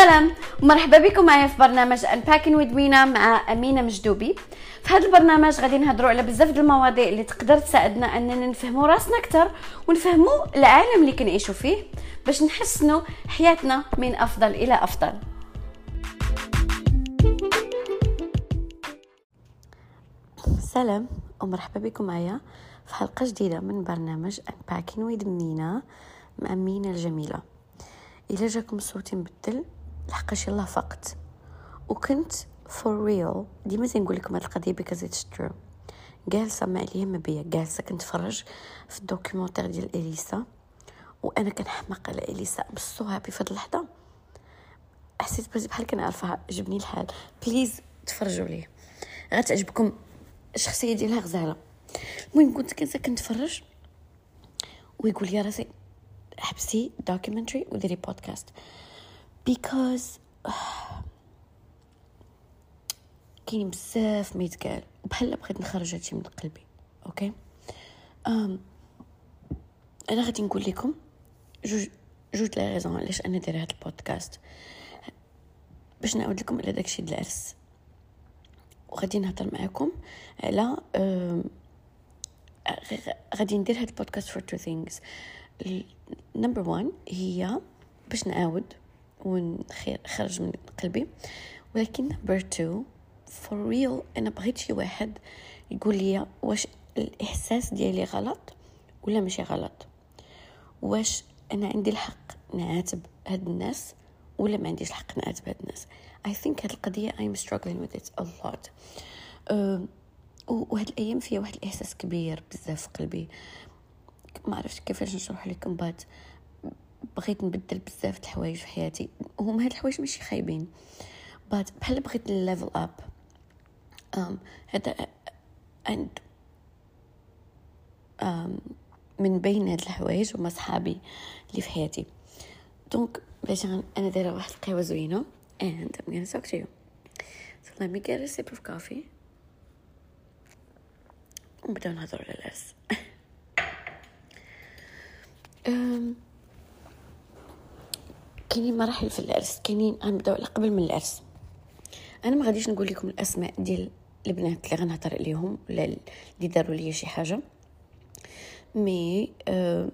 سلام ومرحبا بكم معايا في برنامج انباكين ويز وينا مع أمينة مجدوبي. في هذا البرنامج غادي نهضروا على بزاف ديال المواضيع اللي تقدر تساعدنا أننا نفهموا راسنا أكثر ونفهموا العالم اللي كنعيشوا فيه باش نحسنوا حياتنا من أفضل إلى أفضل. سلام ومرحبا بكم معايا في حلقة جديدة من برنامج انباكين ويز مينا مع مينا الجميلة. إلا جاكم صوتي مبدل لحقاش يلاه فقت. وكنت for real ديما تنقول لكم هاد القضية because it's true جالسة اليم بيا جالسة كنتفرج في ال documentaire ديال إليسا. وأنا كنحماق على إليسا ب so happy في اللحظة. حسيت بحال كنعرفها جبني الحال. please تفرجوا ليه غتعجبكم الشخصية ديالها غزالة. المهم كنت كنت كنتفرج. ويقول لي راسي حبسي documentary وديري بودكاست because كاين بزاف ما يتقال وبحال بغيت نخرج هادشي من قلبي okay؟ um أنا غادي نقول لكم جوج جوج fr la raison علاش أنا دايرة هاد البودكاست. باش نعاود لكم على داكشي ديال العرس. وغادي نهضر معاكم على غادي ندير هاد البودكاست for two things number 1 هي باش نعاود ونخرج من قلبي. ولكن number 2 for real أنا بغيت شي واحد يقول لي واش الإحساس ديالي غلط ولا ماشي غلط؟ واش أنا عندي الحق نعاتب هاد الناس ولا ما عنديش الحق نعاتب هاد الناس؟ I think هاد القضية I'm struggling with it a lot. أه وهاد الأيام فيها واحد الإحساس كبير بزاف في قلبي. ما عرفتش كيفاش نشرح لكم بعد بغيت نبدل بزاف د الحوايج في حياتي. وهم هاد الحوايج ماشي خايبين. بعد بحال بغيت ن level up um هذا عند um من بين هاد الحوايج هما صحابي اللي في حياتي. دونك باش أنا دايرة واحد القهوة زوينة and I'm gonna talk to you. So let me get a sip of coffee. نهضروا على العرس. كاينين مراحل في العرس كاينين غنبداو على قبل من العرس أنا ما غاديش نقول لكم الأسماء ديال البنات اللي غنهضر عليهم ولا اللي داروا لي شي حاجة. mais أه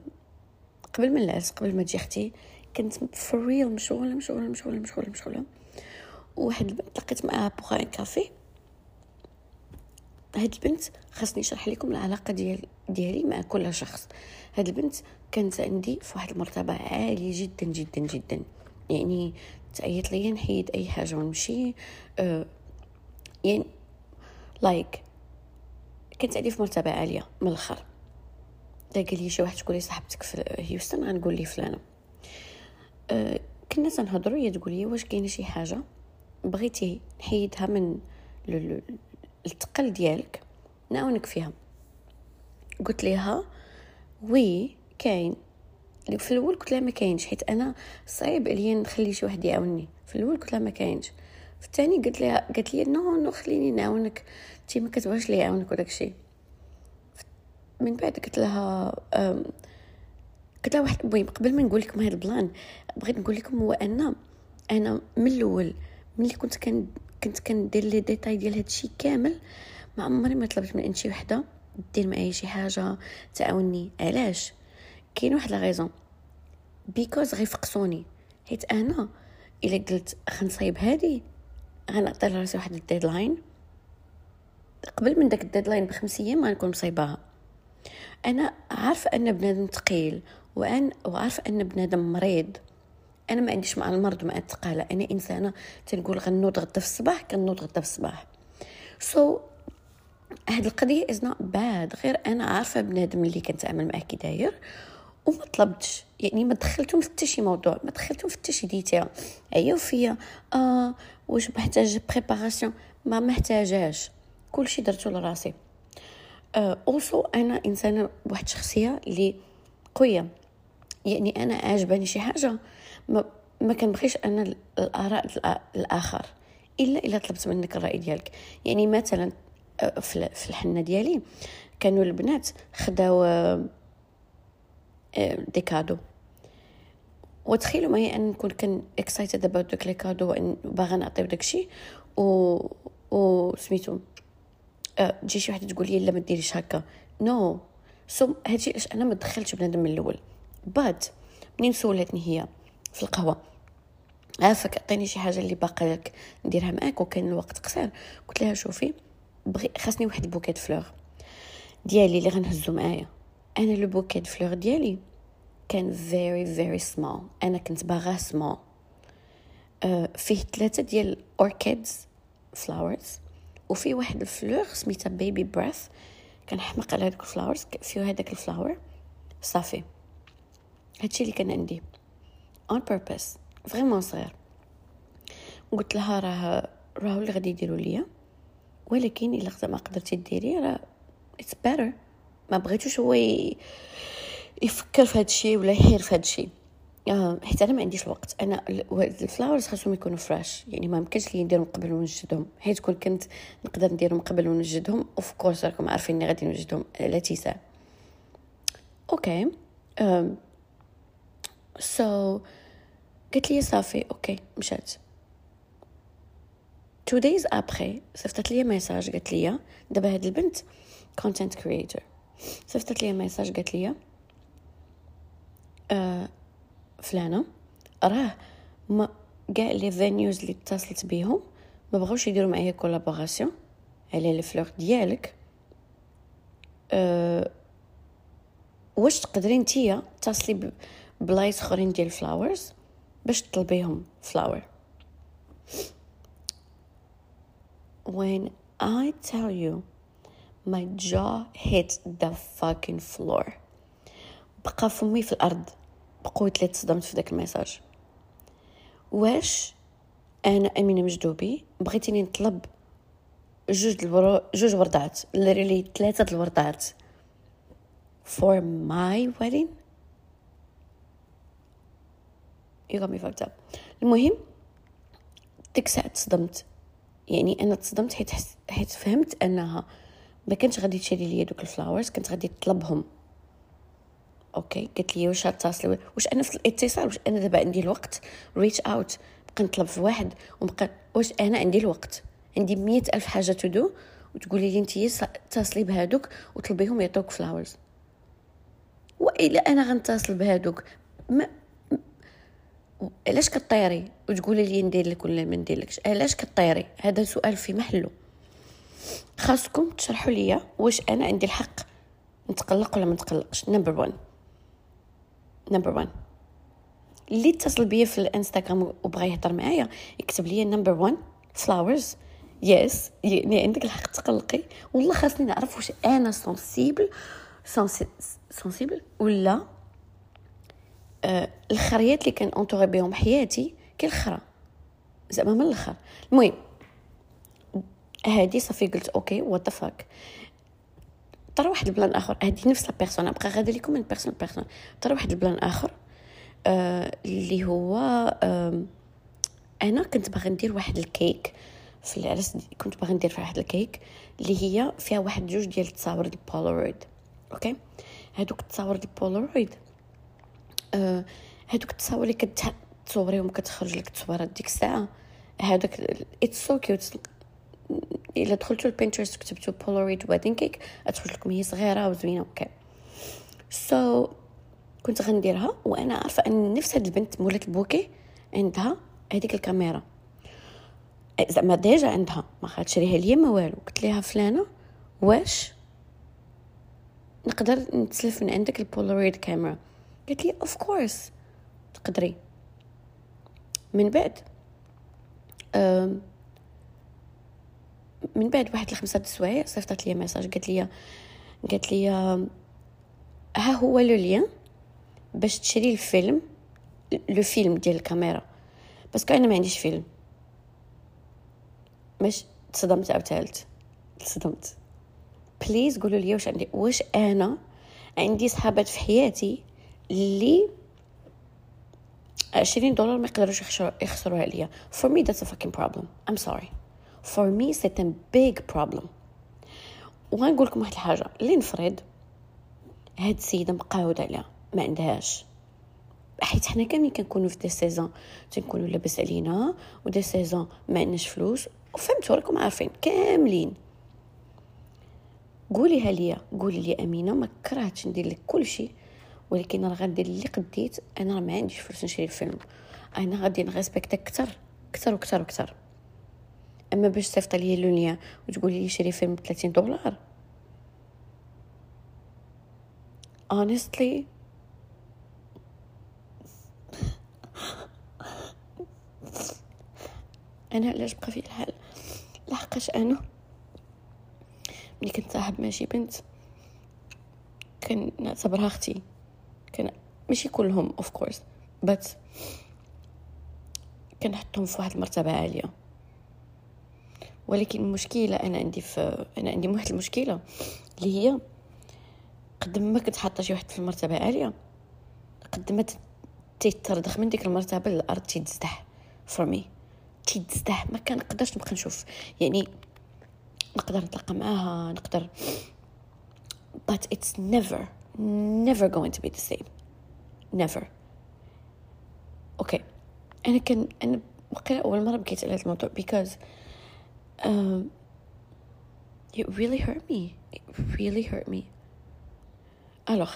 قبل من العرس قبل ما تجي أختي كنت for real مشغولة مشغولة مشغولة مشغولة مشغولة. وواحد البنت لقيت معاها pour un café. هاد البنت خاصني نشرح لكم العلاقة ديال ديالي مع كل شخص. هاد البنت كانت عندي في واحد المرتبة عالية جدا جدا جدا. يعني تعيط ليا نحيد أي حاجة ونمشي. أه يعني like. كانت عندي في مرتبة عالية من الأخر. قال لي شي واحد تقولي صاحبتك في هيوستن غنقول لي فلانة. أه كنا تنهضروا هي تقول لي واش كاينة شي حاجة بغيتي نحيدها من الثقل ديالك نعاونك فيها. قلت لها oui كاين. في الأول قلت لها ما كاينش حيت أنا صعيب عليا نخلي شي واحد يعاونني. في الأول قلت لها ما كاينش. في الثاني قلت لها قالت لي no no خليني نعاونك. انت ما كتبغيش لي يعاونك وداك الشيء من بعد قلت لها قلت لها واحد المهم قبل ما نقول لكم هذا ال plan بغيت نقول لكم هو ان أنا من الأول ملي كنت كان كنت كندير لي ديتاي ديال هادشي كامل ما عمري ما طلبت من شي وحدة دير معايا شي حاجة تعاوني علاش؟ كاين واحد la raison. because غيفقسوني. حيت أنا إلا قلت غنصايب هادي غنعطي لراسي واحد ال deadline. قبل من داك ال deadline بخمس أيام غنكون مصايباها. أنا عارفه أن بنادم ثقيل وان وعارفه أن بنادم مريض. أنا ما عنديش مع المرض ومع الثقاله أنا إنسانة تنقول غنوض غدا في الصباح كنوض غدا في الصباح. so so, هاد القضية is not bad غير أنا عارفة بنادم اللي كنتعامل معاه كي داير. وما طلبتش. يعني ما دخلتهم في حتى شي موضوع ما دخلتهم في حتى شي detail عياو فيا. آه واش محتاج préparation ما محتاجاش كلشي درتو لراسي. also uh, أنا إنسانة بواحد الشخصيه اللي قوية. يعني أنا عاجباني شي حاجة. ما, ما كنبغيش أنا الآراء الآخر. إلا إلا طلبت منك الرأي ديالك. يعني مثلا في الحنة ديالي كانوا البنات خداو des cadeaux وتخيلوا معايا أن نكون كان excited about دوك les cadeaux وباغا نعطيو داكشي و و سميتو تجي شي وحده تقول لي لا ما ديريش هكا. no no. so so, هادشي علاش أنا ما دخلتش بنادم من الأول. but منين سولتني هي في القهوة؟ عافاك عطيني شي حاجة اللي باقا لك نديرها معاك وكان الوقت قصير. قلت لها شوفي بغي خاصني واحد ال bouquet fleurs. ديالي اللي غنهزو معايا. أنا le bouquet fleurs ديالي كان very very small أنا كنت باغاه سمول أه فيه ثلاثة ديال orchids flowers وفي واحد ال flower سميتها baby breath كنحمق على هذوك ال flowers فيه هذاك ال flower. صافي. هادشي اللي كان عندي. on purpose vraiment صغير. قلت لها راه راهو اللي غادي يديروا ليا. ولكن إلا ما قدرتي ديري راه it's better ما بغيتوش هو يفكر في هذا الشيء ولا يحير في هذا الشيء آه حيت أنا ما عنديش الوقت. أنا ال flowers خاصهم يكونوا fresh يعني ما يمكنش لي نديرهم قبل ونجدهم حيت كون كنت نقدر نديرهم قبل ونجدهم of course راكم عارفين إني غادي نوجدهم لا تيساع okay so قالت لي صافي okay مشات. two days après صيفطت لي message قالت لي دابا هاد البنت content creator صيفطت لي message قالت لي آه فلانة راه ما كاع لي venues اللي اتصلت بيهم ما بغاوش يديروا معايا collaboration على ال vlog ديالك. أه واش تقدري نتيا تصلي بلايص أخرين ديال ال flowers باش تطلبيهم flowers when I tell you my jaw hit the fucking floor. بقى فمي في الأرض. بقوة اللي تصدمت في داك ال message. واش أنا أمينة مجدوبي بغيتيني نطلب جوج البرو جوج وردات لي ثلاثة الوردات. For my wedding you got me fucked up. المهم ديك الساعة تصدمت. يعني أنا تصدمت حيت حيت فهمت أنها ما كانش غادي تشري لي دوك ال flowers كنت غادي تطلبهم. okay قالت لي واش اتصلي واش أنا في الاتصال واش أنا دابا عندي الوقت؟ reach out بقى نطلب في واحد وبقى واش أنا عندي الوقت؟ عندي مية ألف حاجة to do وتقولي لي انتي اتصلي بهادوك وطلبيهم يعطوك flowers وإلا أنا غنتصل بهادوك. ما علاش كطيري؟ وتقولي لي ندير لك ولا ما ندير علاش كطيري؟ هذا سؤال في محله. خاصكم تشرحوا لي واش أنا عندي الحق نتقلق ولا ما نتقلقش. number 1 نمبر 1 اللي اتصل بيا في الانستغرام وبغى يهضر معايا يكتب لي نمبر 1 فلاورز يس يعني عندك الحق تقلقي. والله خاصني نعرف واش أنا سونسيبل سونسيبل ولا آه الخريات اللي كان اونتوري بهم حياتي كي الخرا زعما من الآخر المهم هادي صافي قلت أوكي وات فاك طرا واحد ال plan آخر. هادي نفس la personne أبقى غادي لكم من personne ل personne طرا واحد plan آخر آه اللي هو آه أنا كنت باغي ندير واحد الكيك في العرس كنت باغي ندير واحد الكيك اللي هي فيها واحد جوج ديال التصاور ال polaroid okay؟ هادوك التصاور البولارويد آه هادوك التصاور اللي كتصوريهم كتخرج لك التصويرات ديك الساعة. هذاك it's so cute إلا دخلتوا Pinterest وكتبتوا polaroid wedding cake غتخرج لكم هي صغيرة وزوينة okay so so, كنت غنديرها وأنا عارفة أن نفس هاد البنت مولات ال bouquet عندها هذيك الكاميرا. زعما déjà عندها ما غاتشريها ليا ما والو. قلت لها فلانة واش نقدر نتسلف من عندك ال polaroid camera قالت لي of course تقدري. من بعد من بعد واحد الخمسة السوايع صيفطت لي message قالت لي قالت لي ها هو le lien باش تشري الفيلم le film ديال الكاميرا. parce que أنا ما عنديش فيلم. مش تصدمت عاوتالت تصدمت. please قولوا لي واش عندي واش أنا عندي صحابات في حياتي اللي عشرين دولار ما يقدروش يخسروها عليا for me that's a fucking problem. I'm sorry. For me c'est un big problem. وغنقول لكم واحد الحاجة. اللي نفرض هاد السيدة مقاوده عليها ما عندهاش. حيت حنا كاملين كنكونوا في des saisons تنكونوا لاباس علينا و des saisons ما عندناش فلوس وفهمتوا راكم عارفين كاملين. قوليها ليا قولي لي أمينة ما كرهتش ندير لك كل شيء ولكن راه غندير اللي قديت أنا راه ما عنديش فلوس نشري الفيلم. أنا غادي نغيسبكتك أكثر أكثر وأكثر وأكثر أما باش تصيفط لي لونيا وتقولي لي شري فيلم ب 30 دولار. Honestly. أنا علاش بقى في الحال؟ لحقاش أنا ملي كنت صاحب ماشي بنت كان نعتبرها أختي. كان ماشي كلهم اوف كورس بس كنحطهم في واحد المرتبة عالية. ولكن المشكلة أنا عندي في أنا عندي واحد المشكلة اللي هي قد ما كنت حاطه شي واحد في المرتبة عالية قد ما تيتردخ من ديك المرتبة للأرض تيتزدح فرومي تيتزدح ما كنقدرش نبقى نشوف. يعني نقدر نتلاقى معاها نقدر but it's never never going to be the same. Never. أوكي okay. أنا كان أنا وقيلا أول مرة بكيت على هذا الموضوع because um, it really hurt me. It really hurt me. الوغ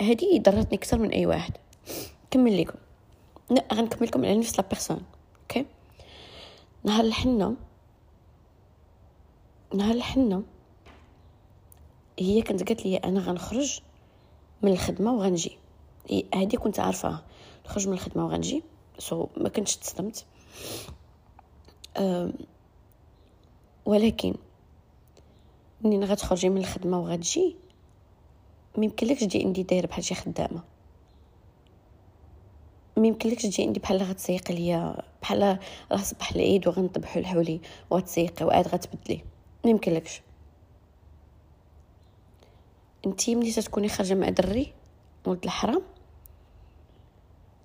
هذه ضرتني أكثر من أي واحد. كمل لكم غنكمل لكم على نفس la personne okay نهار الحنة. نهار الحنة. هي كانت قالت لي أنا غنخرج من الخدمة وغنجي. هذه كنت عارفة. نخرج من الخدمة وغنجي. so so, ما كنتش تصدمت ولكن منين غتخرجي من الخدمة وغتجي؟ ما يمكنلكش تجي عندي دايرة بحال شي خدامة. ما يمكنلكش تجي عندي بحال غتسيق ليا بحال راه صباح العيد وغنطبحوا الحولي وغتسيقي وعاد غتبدلي. ما يمكنلكش. انتي ملي تكوني خارجة مع دري؟ ولد الحرام؟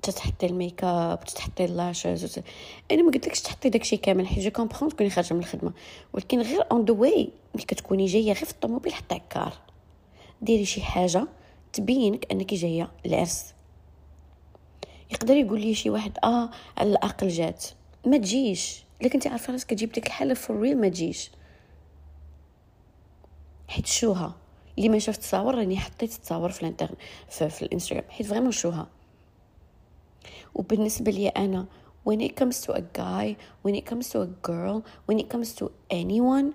تحطي الميك اب تحطي ال lashes وت... أنا ما قلتلكش تحطي داكشي كامل حيت je comprends تكوني خارجة من الخدمة ولكن غير on the way ملي كتكوني جاية غير في الطوموبيل حتى الكار ديري شي حاجة تبينك أنك جاية العرس يقدر يقول لي شي واحد آه على الأقل جات. ما تجيش. الا كنتي عارفة راسك تجيب ديك الحالة for real ما تجيش. حيت شوها. اللي ما شافت التصاور راني حطيت التصاور في الانترن في, في الانستغرام. حيت vraiment شوها. وبالنسبه لي انا when it comes to a guy when it comes to a girl when it comes to anyone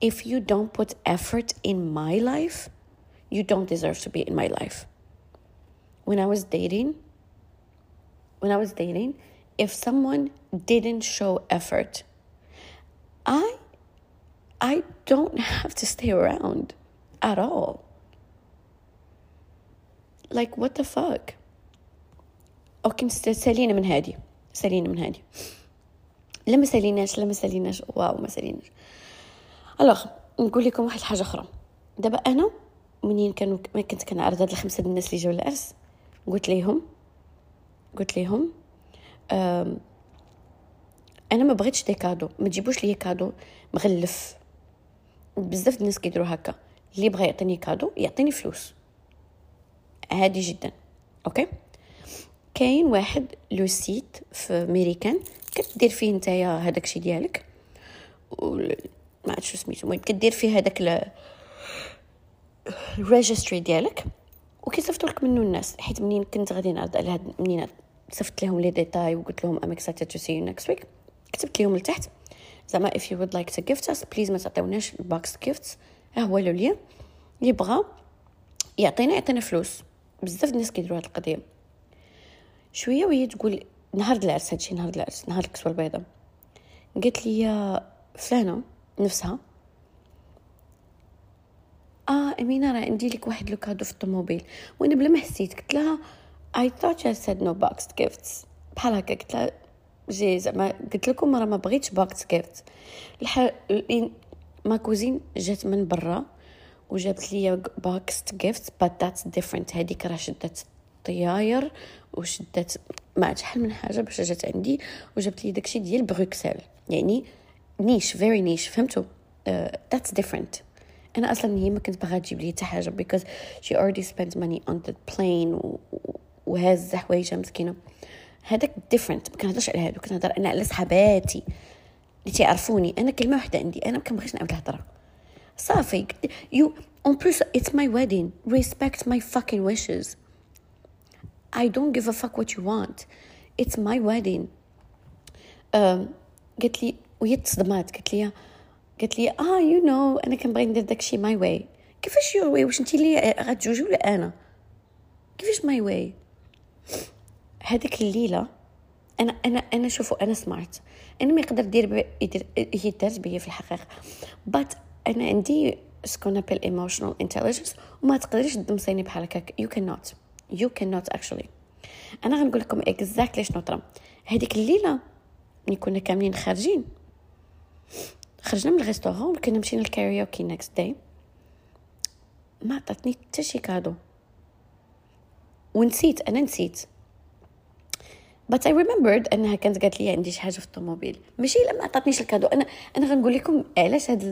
if you don't put effort in my life, you don't deserve to be in my life. When I was dating, when I was dating, if someone didn't show effort, I I don't have to stay around at all. Like what the fuck? OK سالينا من هادي. سالينا من هادي. لا ما ساليناش لا ما ساليناش wow ما ساليناش alors نقول لكم واحد الحاجة أخرى. دابا أنا منين كانوا ما كنت كنعرض هاد الخمسة د الناس اللي جاو العرس قلت ليهم قلت ليهم أنا ما بغيتش des cadeaux. ما تجيبوش ليا cadeau مغلف. بزاف الناس كيديروا هكا. اللي بغى يعطيني كادو يعطيني فلوس. عادي جدا. OK؟ كاين واحد le site في ميريكان كتدير فيه نتايا هذاك الشيء ديالك. ما عرفت شو سميتو. المهم كدير فيه هذاك ال registry ديالك وكيصيفطوا لك منه الناس. حيت منين كنت غادي نعرض على هاد منين صيفط لهم les détails وقلت لهم I'm excited to see you next week كتبت لهم لتحت زعما if you would like to gift us please ما تعطيوناش ال boxed gifts ها هو لوليا اللي بغى يعطينا يعطينا فلوس. بزاف الناس كيديروا هاد القضية. شوية وهي تقول نهار العرس هادشي نهار العرس نهار الكسوه البيضاء. قالت لي فلانة نفسها آه أمينة راه عندي لك واحد لوكادو في الطوموبيل. وأنا بلا ما حسيت قلت لها I thought you said no boxed gifts. بحال هكا قلت لها جي زعما قلت لكم راه ما بغيتش boxed gifts. الح... ma cousine جات من برا وجابت لي boxed gifts but that's different. هذيك راه شدات طياير وشدات ما شحال من حاجة باش جات عندي وجابت لي داكشي ديال بروكسل يعني niche very niche فهمتوا that's uh, أنا أصلا هي ما كنت باغا تجيب لي حتى حاجة because she already spent on the plane و... وهازه حوايجها مسكينة. هذاك different ما كنهضرش على هادو كنهضر أنا على صحاباتي اللي تيعرفوني. أنا كلمة واحدة عندي أنا ما كنبغيش نعاود الهضرة. صافي you en plus it's my wedding respect my fucking wishes. I don't give a fuck what you want. It's my wedding. Um, قالت لي وهي تصدمات. قالت لي قالت لي آه you know أنا كنبغي ندير داكشي my way كيفاش your way واش انت اللي غتجوجي ولا أنا؟ كيفاش my way هذيك الليلة أنا أنا أنا شوفوا أنا smart أنا ما يقدر يدير يدير هي دارت بيا في الحقيقة. but أنا عندي second level emotional intelligence وما تقدريش تدمسيني بحال هكاك. يو كان نوت يو كان نوت اكشلي أنا غنقول لكم exactly شنو طرا. هذيك الليلة ملي كنا كاملين خارجين. خرجنا من ال restaurant كنا مشينا ال karaoke next day ما عطاتني حتى شي cadeau. ونسيت أنا نسيت. But I remembered أنها كانت قالت لي عندي شي حاجة في الطوموبيل. ماشي الا ما عطاتنيش ال cadeau. أنا أنا غنقول لكم علاش هاد.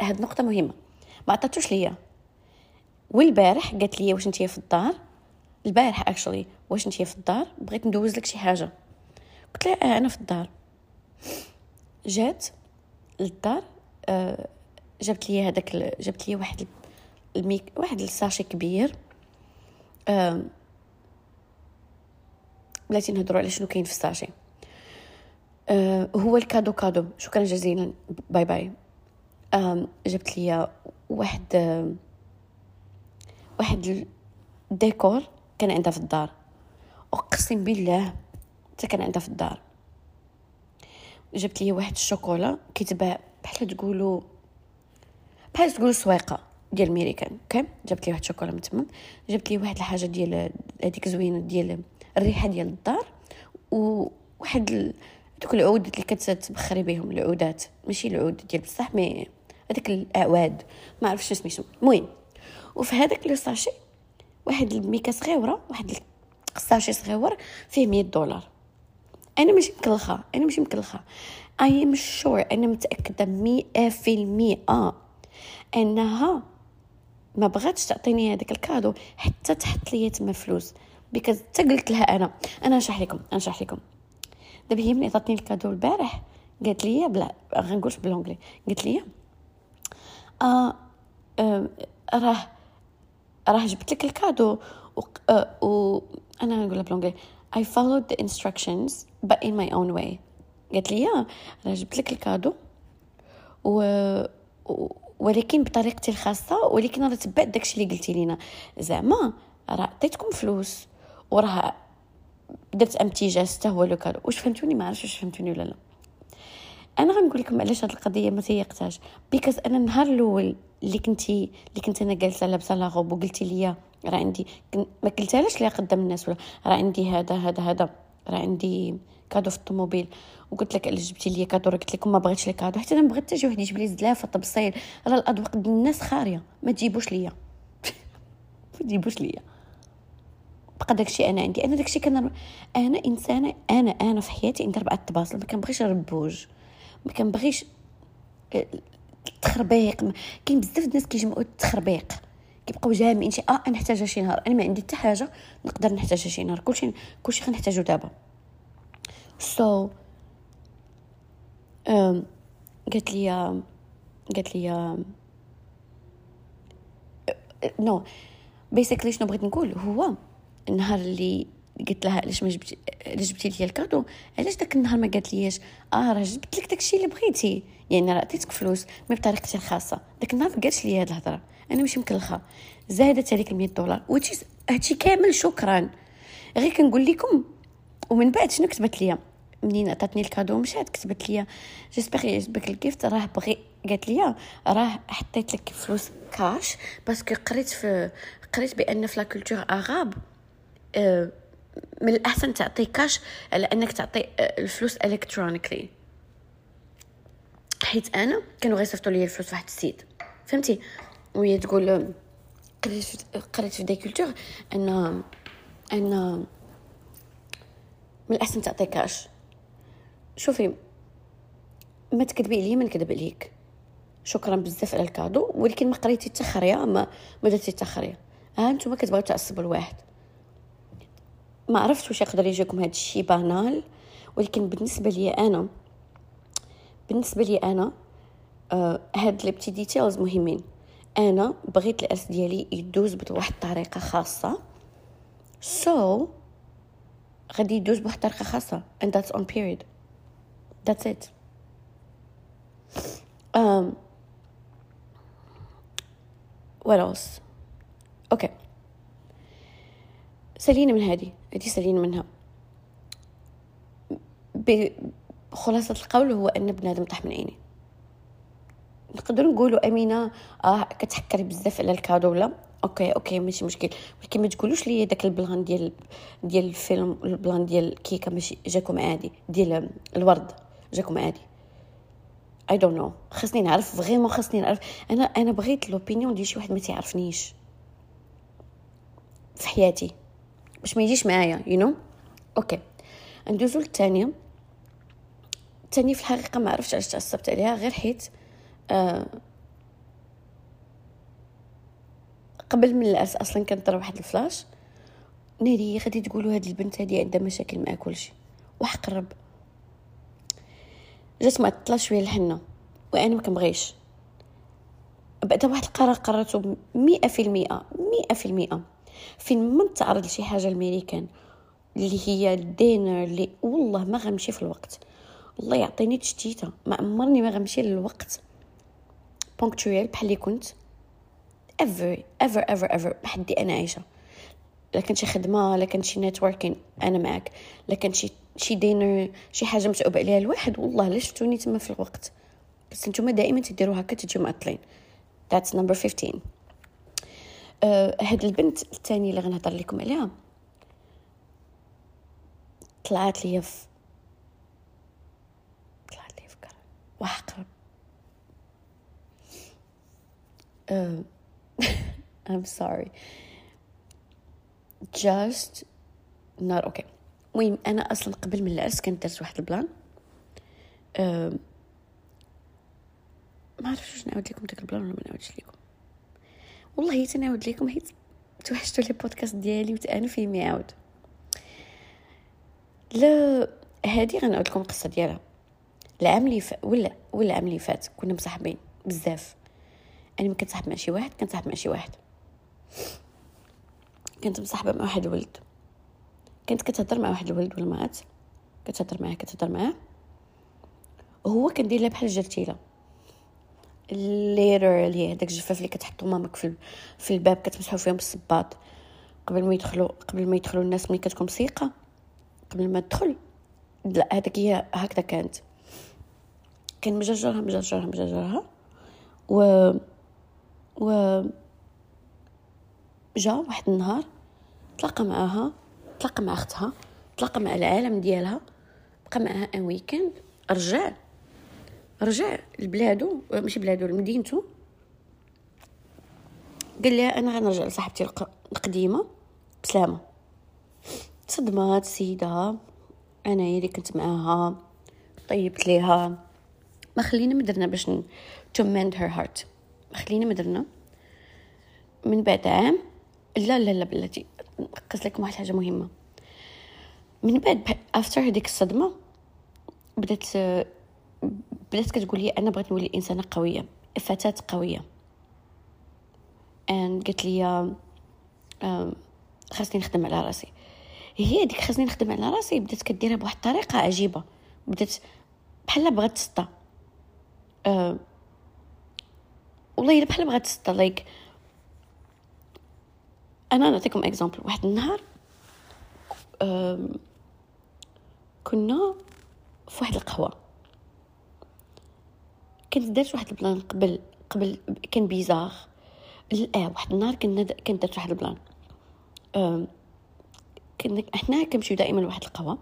هاد النقطة مهمة. ما عطاتوش ليا. والبارح قالت لي واش انت في الدار؟ البارح actually واش انت في الدار بغيت ندوز لك شي حاجة. قلت لها آه أنا في الدار. جات للدار آه جابت لي هذاك جابت لي واحد الميك واحد ال sachet كبير. آه بلاتي نهضروا على شنو كاين في ال sachet. آه هو ال cadeau cadeau. شكرا جزيلا. bye bye. آه جبت لي واحد آه واحد الديكور كان عندها في الدار. أقسم بالله حتى كان عندها في الدار. جبت لي واحد الشوكولا كيتباع بحال تقولوا بحال تقولوا سويقه ديال الميريكان OK؟ جبت لي واحد الشوكولا من تما جبت لي واحد الحاجة ديال هذيك زوينة ديال الريحة ديال الدار وواحد ال... دوك العود اللي كتبخري بهم العودات. ماشي العود ديال بصح mais هذاك الاعواد ما عرفتش سميتو المهم وفي هذاك le sachet واحد الميكا صغيره واحد ال sachet صغير فيه 100 دولار. أنا ماشي مكلخة أنا ماشي مكلخة. I am sure أنا متأكدة مئة في المئة أنها ما بغاتش تعطيني هذاك ال cadeau حتى تحط لي تما فلوس. because حتى قلت لها أنا أنا نشرح لكم نشرح لكم. دابا هي ملي عطاتني ال cadeau البارح قالت لي بلا غنقولش ب l'anglais قالت لي آه, آه راه راه جبت لك ال cadeau. و, آه و أنا نقولها ب l'anglais I followed the instructions but in my own way. قالت لي راه جبت لك ال cadeau. و, ولكن بطريقتي الخاصة ولكن راه تبعت داكشي اللي قلتي لينا. زعما راه عطيتكم فلوس. وراه درت امتجاز حتى هو le cadeau. واش فهمتوني؟ ما عرفتش واش فهمتوني ولا لا. أنا غنقول لكم علاش هاد القضية ما تيقتاش. because أنا النهار الأول اللي كنتي اللي كنت أنا جالسة لابسة la robe وقلتي لي راه عندي ما قلتهاش ليا قدام الناس ولا راه عندي هذا هذا هذا راه عندي cadeau في الطوموبيل وقلت لك علاش جبتي لي cadeau؟ قلت لكم ما بغيتش لي cadeau. حتى أنا بغيت حتى شي واحد يجيب لي زلافة طبسيل. راه الأذواق ديال الناس خارية. ما تجيبوش ليا. ما تجيبوش ليا. بقى داكشي أنا عندي. أنا داكشي كان أنا إنسانة أنا أنا في حياتي عندي اربعه الطباصل ما كنبغيش الربوج ما كنبغيش التخربيق كاين بزاف الناس كيجمعوا التخربيق. كيبقاو جامعين شي آه أنا نحتاجها شي نهار. أنا ما عندي حتى حاجة نقدر نحتاجها شي نهار. كلشي كلشي غنحتاجو دابا. سو so, um, قالت لي قالت لي no basically شنو بغيت نقول؟ هو النهار اللي قلت لها علاش ما جبتي علاش جبتي لي ال cadeau علاش داك النهار ما قالت ليش آه راه جبت لك داكشي اللي بغيتي. يعني راه عطيتك فلوس mais بطريقتي الخاصة. داك النهار ما قالتش لي هاد الهضرة. أنا ماشي مكلخة. زادت عليك 100 دولار. وتشي هادشي كامل شكرا. غير كنقول لكم ومن بعد شنو كتبت لي منين عطاتني ال cadeau مشات كتبت لي j'espère يعجبك ال gift راه بغي قالت لي راه حطيت لك فلوس cash parce que قريت في قريت بأن في la culture arabe آه، من الأحسن تعطي كاش على أنك تعطي آه، الفلوس electronically حيت أنا كانوا غيصيفطوا لي الفلوس واحد السيد. فهمتي؟ وهي تقول قريت قريت في des cultures أن أن من الأحسن تعطي كاش شوفي ما تكذبي عليا ما نكذب عليك. شكرا بزاف على الكادو ولكن ما قريتي حتى ما ما درتي حتى ها أنتم كتبغيو تعصبوا الواحد. ما عرفت واش يقدر يجيكم هذا الشيء بانال ولكن بالنسبة لي أنا بالنسبة لي أنا آه هاد لي بتي ديتيلز مهمين. أنا بغيت الأرث ديالي يدوز بواحد الطريقة خاصة. سو so, غادي يدوز بواحد الطريقة خاصة and that's on period. That's it. Um what else? أوكي سلينا من هذه هذه سلينا منها. بخلاصة القول هو أن بنادم طاح من عيني نقدر نقولوا أمينة آه كتحكري بزاف على الكادو ولا؟ أوكي أوكي ماشي مشكل. ولكن ما تقولوش لي داك البلان ديال ديال الفيلم البلان ديال الكيكة ماشي جاكم عادي ديال الورد جاكم عادي. اي دونت نو خاصني نعرف فريمون خاصني نعرف. أنا أنا بغيت لوبينيون ديال شي واحد ما تعرفنيش في حياتي. باش ما يجيش معايا يو know? أوكي ندوزو للثانيه الثانية في الحقيقة ما عرفتش علاش تعصبت عليها غير حيت آه قبل من الأس أصلا كانت طرا واحد الفلاش. ناري غادي تقولوا هاد البنت هادي عندها مشاكل مع كلشي وحق الرب جات معطله شوية الحنه وأنا ما كنبغيش. بعد واحد القرار قررته مئة في المئة مئة في المئة فين ما نتعرض لشي حاجة الميريكان اللي هي الدينر اللي والله ما غنمشي في الوقت. الله يعطيني تشتيتة. ما عمرني ما غنمشي للوقت. بونكتويل بحال اللي كنت. Ever ever ever ever بحدي أنا عايشة. لكن شي خدمة لكن شي نيتوركين أنا معك لكن شي شي دينر شي حاجة متعوب عليها الواحد. والله لا شفتوني تما في الوقت. بس نتوما دائما تديروا هكا تجيو معطلين that's number 15 آه هاد البنت الثانية اللي غنهضر لكم عليها. طلعت لي في طلعت لي في كرة. وحقرب uh, I'm sorry. Just not okay. المهم أنا أصلا قبل من العرس كنت درت واحد البلان. uh, ما عرفتش واش نعاود لكم داك البلان ولا ما نعاودش لكم. والله تنعاود لكم حيت توحشتوا لي بودكاست ديالي وتانو فيه ميعاود لا هادي غنعاود لكم القصة ديالها. العام اللي فات ولا ولا العام اللي فات كنا مصاحبين بزاف. أنا كنت صاحب مع شي واحد كنت صاحب مع شي واحد. كنت مصاحبة مع واحد الولد. كنت كتهضر مع واحد الولد والمات كتهضر معاه كتهضر معاه. وهو كندير لها بحال الجرتيله هي هداك الجفاف اللي كتحطو مامك في في الباب كتمسحو فيهم بالصباط. قبل ما يدخلوا قبل ما يدخلوا الناس ملي كتكون سيقه قبل ما تدخل لا هذاك هي هكذا كانت. كان مجرجرها مجرجرها مجرجرها. و و جا واحد النهار تلاقى معاها تلاقى مع اختها تلاقى مع العالم ديالها بقى معاها ان ويكند رجع رجع لبلادو ماشي بلادو لمدينتو قال لها أنا غنرجع لصاحبتي القديمة بسلامة. صدمات السيده أنا هي اللي كنت معاها طيبت ليها. ما خلينا مدرنا باش to mend her heart. ما خلينا مدرنا من بعد عام لا لا لا بلاتي نقص لكم واحد الحاجة مهمة. من بعد افتر هذيك الصدمة بدات بدات كتقول لي أنا بغيت نولي إنسانة قوية فتاه قوية. ان قالت لي خاصني نخدم على راسي. هي ديك خاصني نخدم على راسي بدات كديرها بواحد الطريقة عجيبة. بدات بحال بغات تسطى. والله إلا بحال بغات تسطى لايك أنا نعطيكم اكزامبل واحد النهار كنا في واحد القهوة. كنت درت واحد البلان قبل قبل كان بيزار. آه واحد النهار كنا كنت درت واحد البلان. كنا حنا كنمشيو دائما لواحد القهوة.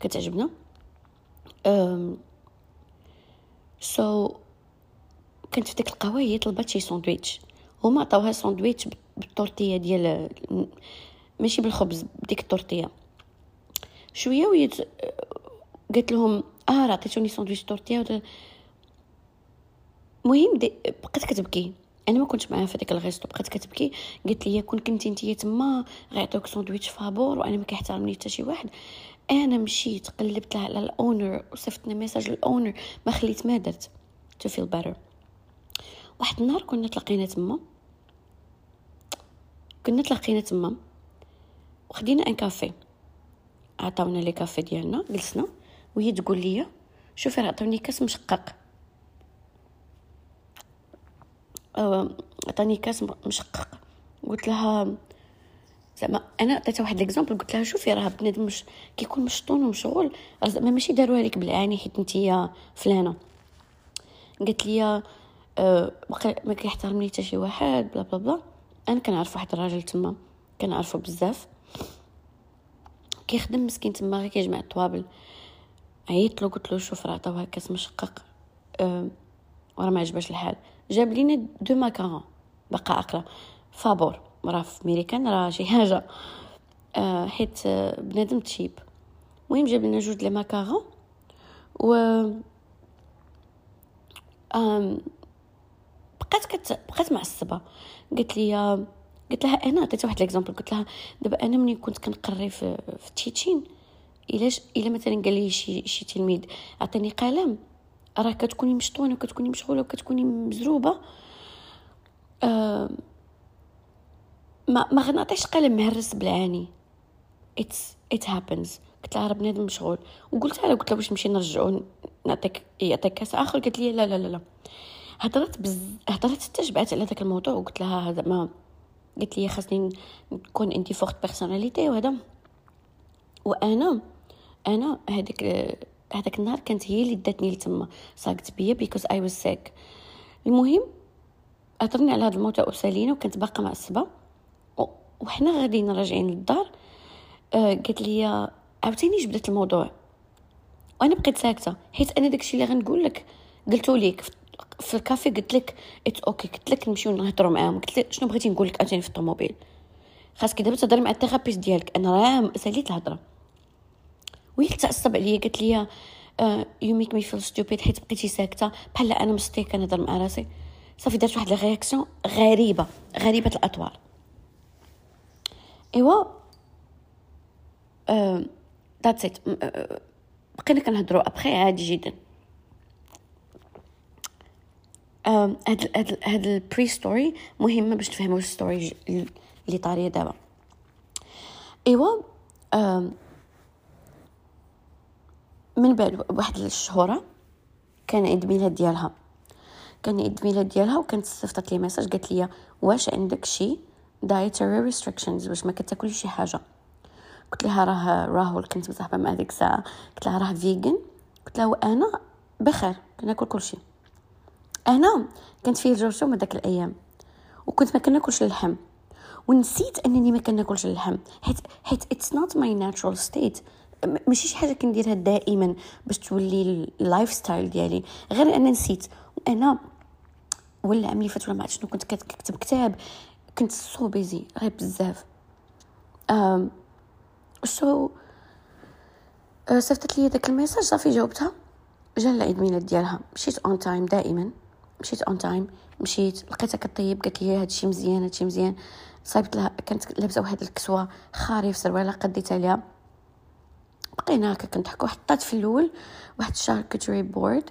كتعجبنا. سو so, كنت في ديك القهوة هي طلبات شي ساندويتش. هما عطاوها ساندويتش بالطورتيه ديال ماشي بالخبز بديك الطورتيه شوية وهي قالت لهم آه عطيتوني ساندويتش طورتيه المهم بقات كتبكي. أنا ما كنتش معاها في ديك الغيستو بقات كتبكي. قالت لي كون كنتي نتيا تما غيعطيوك ساندويتش فابور وأنا ما كيحترمني حتى شي واحد. أنا مشيت قلبت لها على الأونر وصيفطنا ميساج للأونر ما خليت ما درت. تو فيل better. واحد النهار كنا تلاقينا تما. كنا تلاقينا تما. وخدينا ان كافي. عطاونا لي كافي ديالنا جلسنا. وهي تقول لي شوفي راه عطوني كاس مشقق آه، عطاني كاس مشقق. قلت لها زعما أنا عطيتها واحد ليكزامبل قلت لها شوفي راه بنادم مش كيكون مشطون ومشغول. زعما ماشي داروها لك بالعاني حيت نتيا فلانة. قالت لي أه ما كيحترمني حتى شي واحد بلا بلا بلا. أنا كنعرف واحد الراجل تما كنعرفو بزاف. كيخدم مسكين تما غير كيجمع الطوابل. عيطت له قلت له شوف راه عطاوها كاس مشقق. أه وراه ما عجباش الحال. جاب لينا دو ماكارون. بقى أقرأ. فابور. راه في ميريكان راه شي حاجة. أه حيت بنادم تشيب. المهم جاب لنا جوج لي ماكارون. و أم بقات كت... بقات معصبة. قالت لي قلت لها أنا عطيتها واحد ليكزامبل قلت لها دابا أنا ملي كنت كنقري في في تشيتشين؟ إلا إلا مثلا قال لي شي شي تلميذ عطيني قلم. راه كتكوني مشطونه وكتكوني مشغولة وكتكوني مزروبة. آه ما ما غنعطيش قلم مهرس بالعاني اتس ات هابنز قلت لها راه بنادم مشغول. وقلت لها قلت لها واش نمشي نرجعو نعطيك يعطيك كاس آخر. قالت لي لا لا لا لا. هضرت بز هضرت حتى جبعت على داك الموضوع وقلت لها هذا ما قالت لي خاصني نكون انتي فورت بيرسوناليتي وهذا. وأنا أنا هذيك هذاك النهار كانت هي اللي داتني لتما. ساقت بيا بيكوز اي واز سيك المهم هضرني على هذا الموضوع وسالينا وكنت باقا معصبه وحنا غاديين راجعين للدار. آه قالت لي عاوتاني جبدت الموضوع؟ وأنا بقيت ساكتة. حيت أنا داكشي اللي غنقول لك قلتو ليك في الكافي قلت لك ات أوكي قلت لك نمشيو نهضروا معاهم. قلت لك شنو بغيتي نقول لك؟ عاوتاني في الطوموبيل. خاصك دابا تهضري مع الثيرابيست ديالك. أنا راه ساليت الهضرة. وهي تعصب عليا قالت لي يو ميك مي فيل ستوبيد حيت بقيتي ساكتة بحال أنا مستي كنهضر مع راسي. صافي درت واحد الرياكسيون غريبة غريبة الأطوار. إيوا ذاتس ات بقينا كنهضروا ابخي عادي جدا. هاد هاد هاد البري ستوري مهمة باش تفهموا الستوري اللي طارية دابا. إيوا من بعد واحد الشهورة كان عيد ميلاد ديالها. كان عيد ميلاد ديالها وكانت صيفطت لي ميساج قالت لي واش عندك شي dietary restrictions واش ما كتاكلش شي حاجة. قلت لها راه راهو كنت مصاحبة مع ديك الساعة. قلت لها راه فيجن قلت لها وأنا بخير كناكل كلشي أنا كنت في الجرثومه داك الأيام وكنت ما كناكلش اللحم. ونسيت أنني ما كناكلش اللحم. حيت حيت it's not my natural state ماشي شي حاجة كنديرها دائما باش تولي ال lifestyle ديالي غير أنا نسيت. أنا ولا عام اللي فات ولا ما شنو كنت كتكتب كتاب. كنت so busy غير بزاف. آم so صيفطت لي داك الميساج صافي جاوبتها. جا العيد ميلاد ديالها. مشيت on time دائما. مشيت on time مشيت لقيتها كطيب قالت لي هادشي مزيان هادشي مزيان. صايبت لها كانت لابسة واحد الكسوة خاري في سروالة قديتها ليها. بقينا هكا كنضحكو. حطات في الأول واحد ال charcuterie board.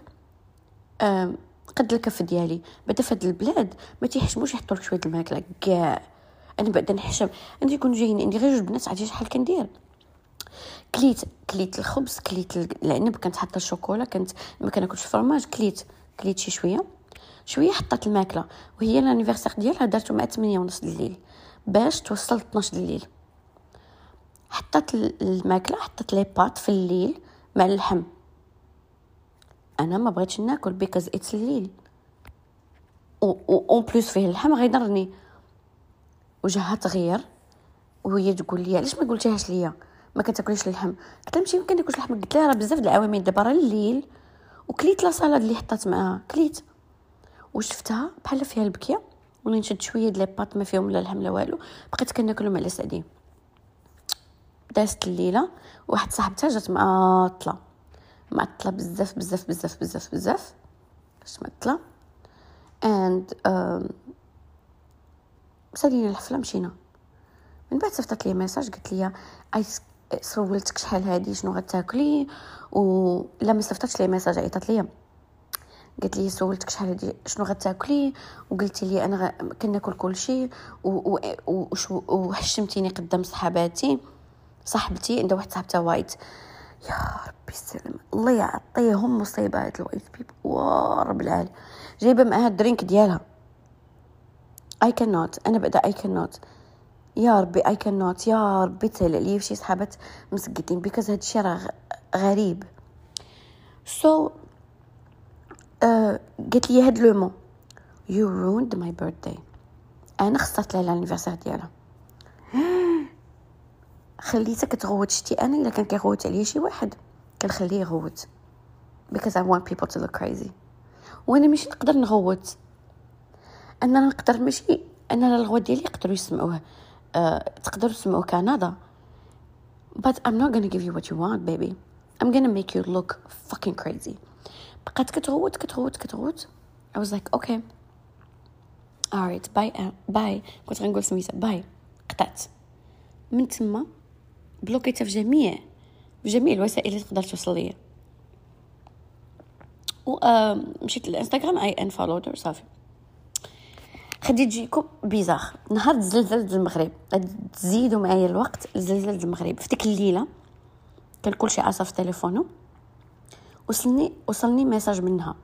قد الكف ديالي. بعدا في هاد البلاد ما تيحشموش يحطوا لك شوية الماكلة كاع. أنا بعدا نحشم. عندي يكونوا جايين عندي غير جوج بنات عرفتي شحال كندير؟ كليت كليت الخبز كليت العنب. كانت حاطه الشوكولا كانت ما كناكلش الفرماج. كليت كليت شي شوية. شوية حطات الماكلة. وهي ال anniversaire ديالها دارتو مع 8 ونص الليل باش توصل 12 الليل حطت الماكلة حطت les pâtes في الليل مع اللحم. أنا ما بغيتش ناكل because it's الليل. en plus فيه اللحم غيضرني. وجهها تغير وهي تقول لي علاش ما قلتيهاش ليا؟ ما كتاكليش اللحم. قلت لها ماشي يمكن ناكلش اللحم. قلت لها راه بزاف د العوامل. دابا راه الليل وكليت la salade اللي حطات معاها. كليت. وشفتها بحال فيها البكية ولا نشد شوية د les pâtes ما فيهم لا لحم لا والو. بقيت كناكلهم على سعدي دازت الليلة. واحد صاحبتها جات معطله معطله بزاف بزاف بزاف بزاف بزاف. باش معطله and um, سالينا الحفلة مشينا. من بعد صيفطت لي ميساج قالت لي سولتك شحال هادي شنو غتاكلي؟ و لا ما صيفطتش لي ميساج عيطت لي قالت لي سولتك شحال هادي شنو غتاكلي؟ وقلتي لي أنا غ... كناكل كلشي. وحشمتيني قدام صحاباتي. صاحبتي عندها واحد صاحبتها white. يا ربي السلام. الله يعطيهم مصيبة هاد ال white people رب العالمين. جايبة معاها ال drink ديالها. اي كان نوت أنا بعدا اي كان نوت يا ربي اي كان نوت يا ربي تهلأ لي شي صحابات مسكتين because هاد الشيء راه غريب. so so, uh, قالت لي هاد لو مون. you ruined my birthday أنا خسرت لها الانيفرسير ديالها. خليتك تغوت شتي أنا إلا كان كيغوت عليا شي واحد. كنخليه يغوت. Because I want people to look crazy. وأنا ماشي نقدر نغوت. أنا نقدر ماشي أنا الغوت ديالي يقدروا يسمعوه. أه تقدروا تسمعوا كندا. But I'm not gonna give you what you want baby. I'm gonna make you look fucking crazy. بقات كتغوت كتغوت كتغوت. I was like okay. Alright bye bye كنت غنقول سميتها باي قطعت. من تما بلوكيتها في جميع في جميع الوسائل اللي تقدر توصل ليا. و مشيت للإنستغرام I unfollowed her صافي. غادي تجيكم bizarre. نهار زلزلة المغرب. تزيدوا معايا الوقت لزلزلة المغرب. في ديك الليلة كان كلشي عاصف في تليفونه وصلني وصلني ميساج منها.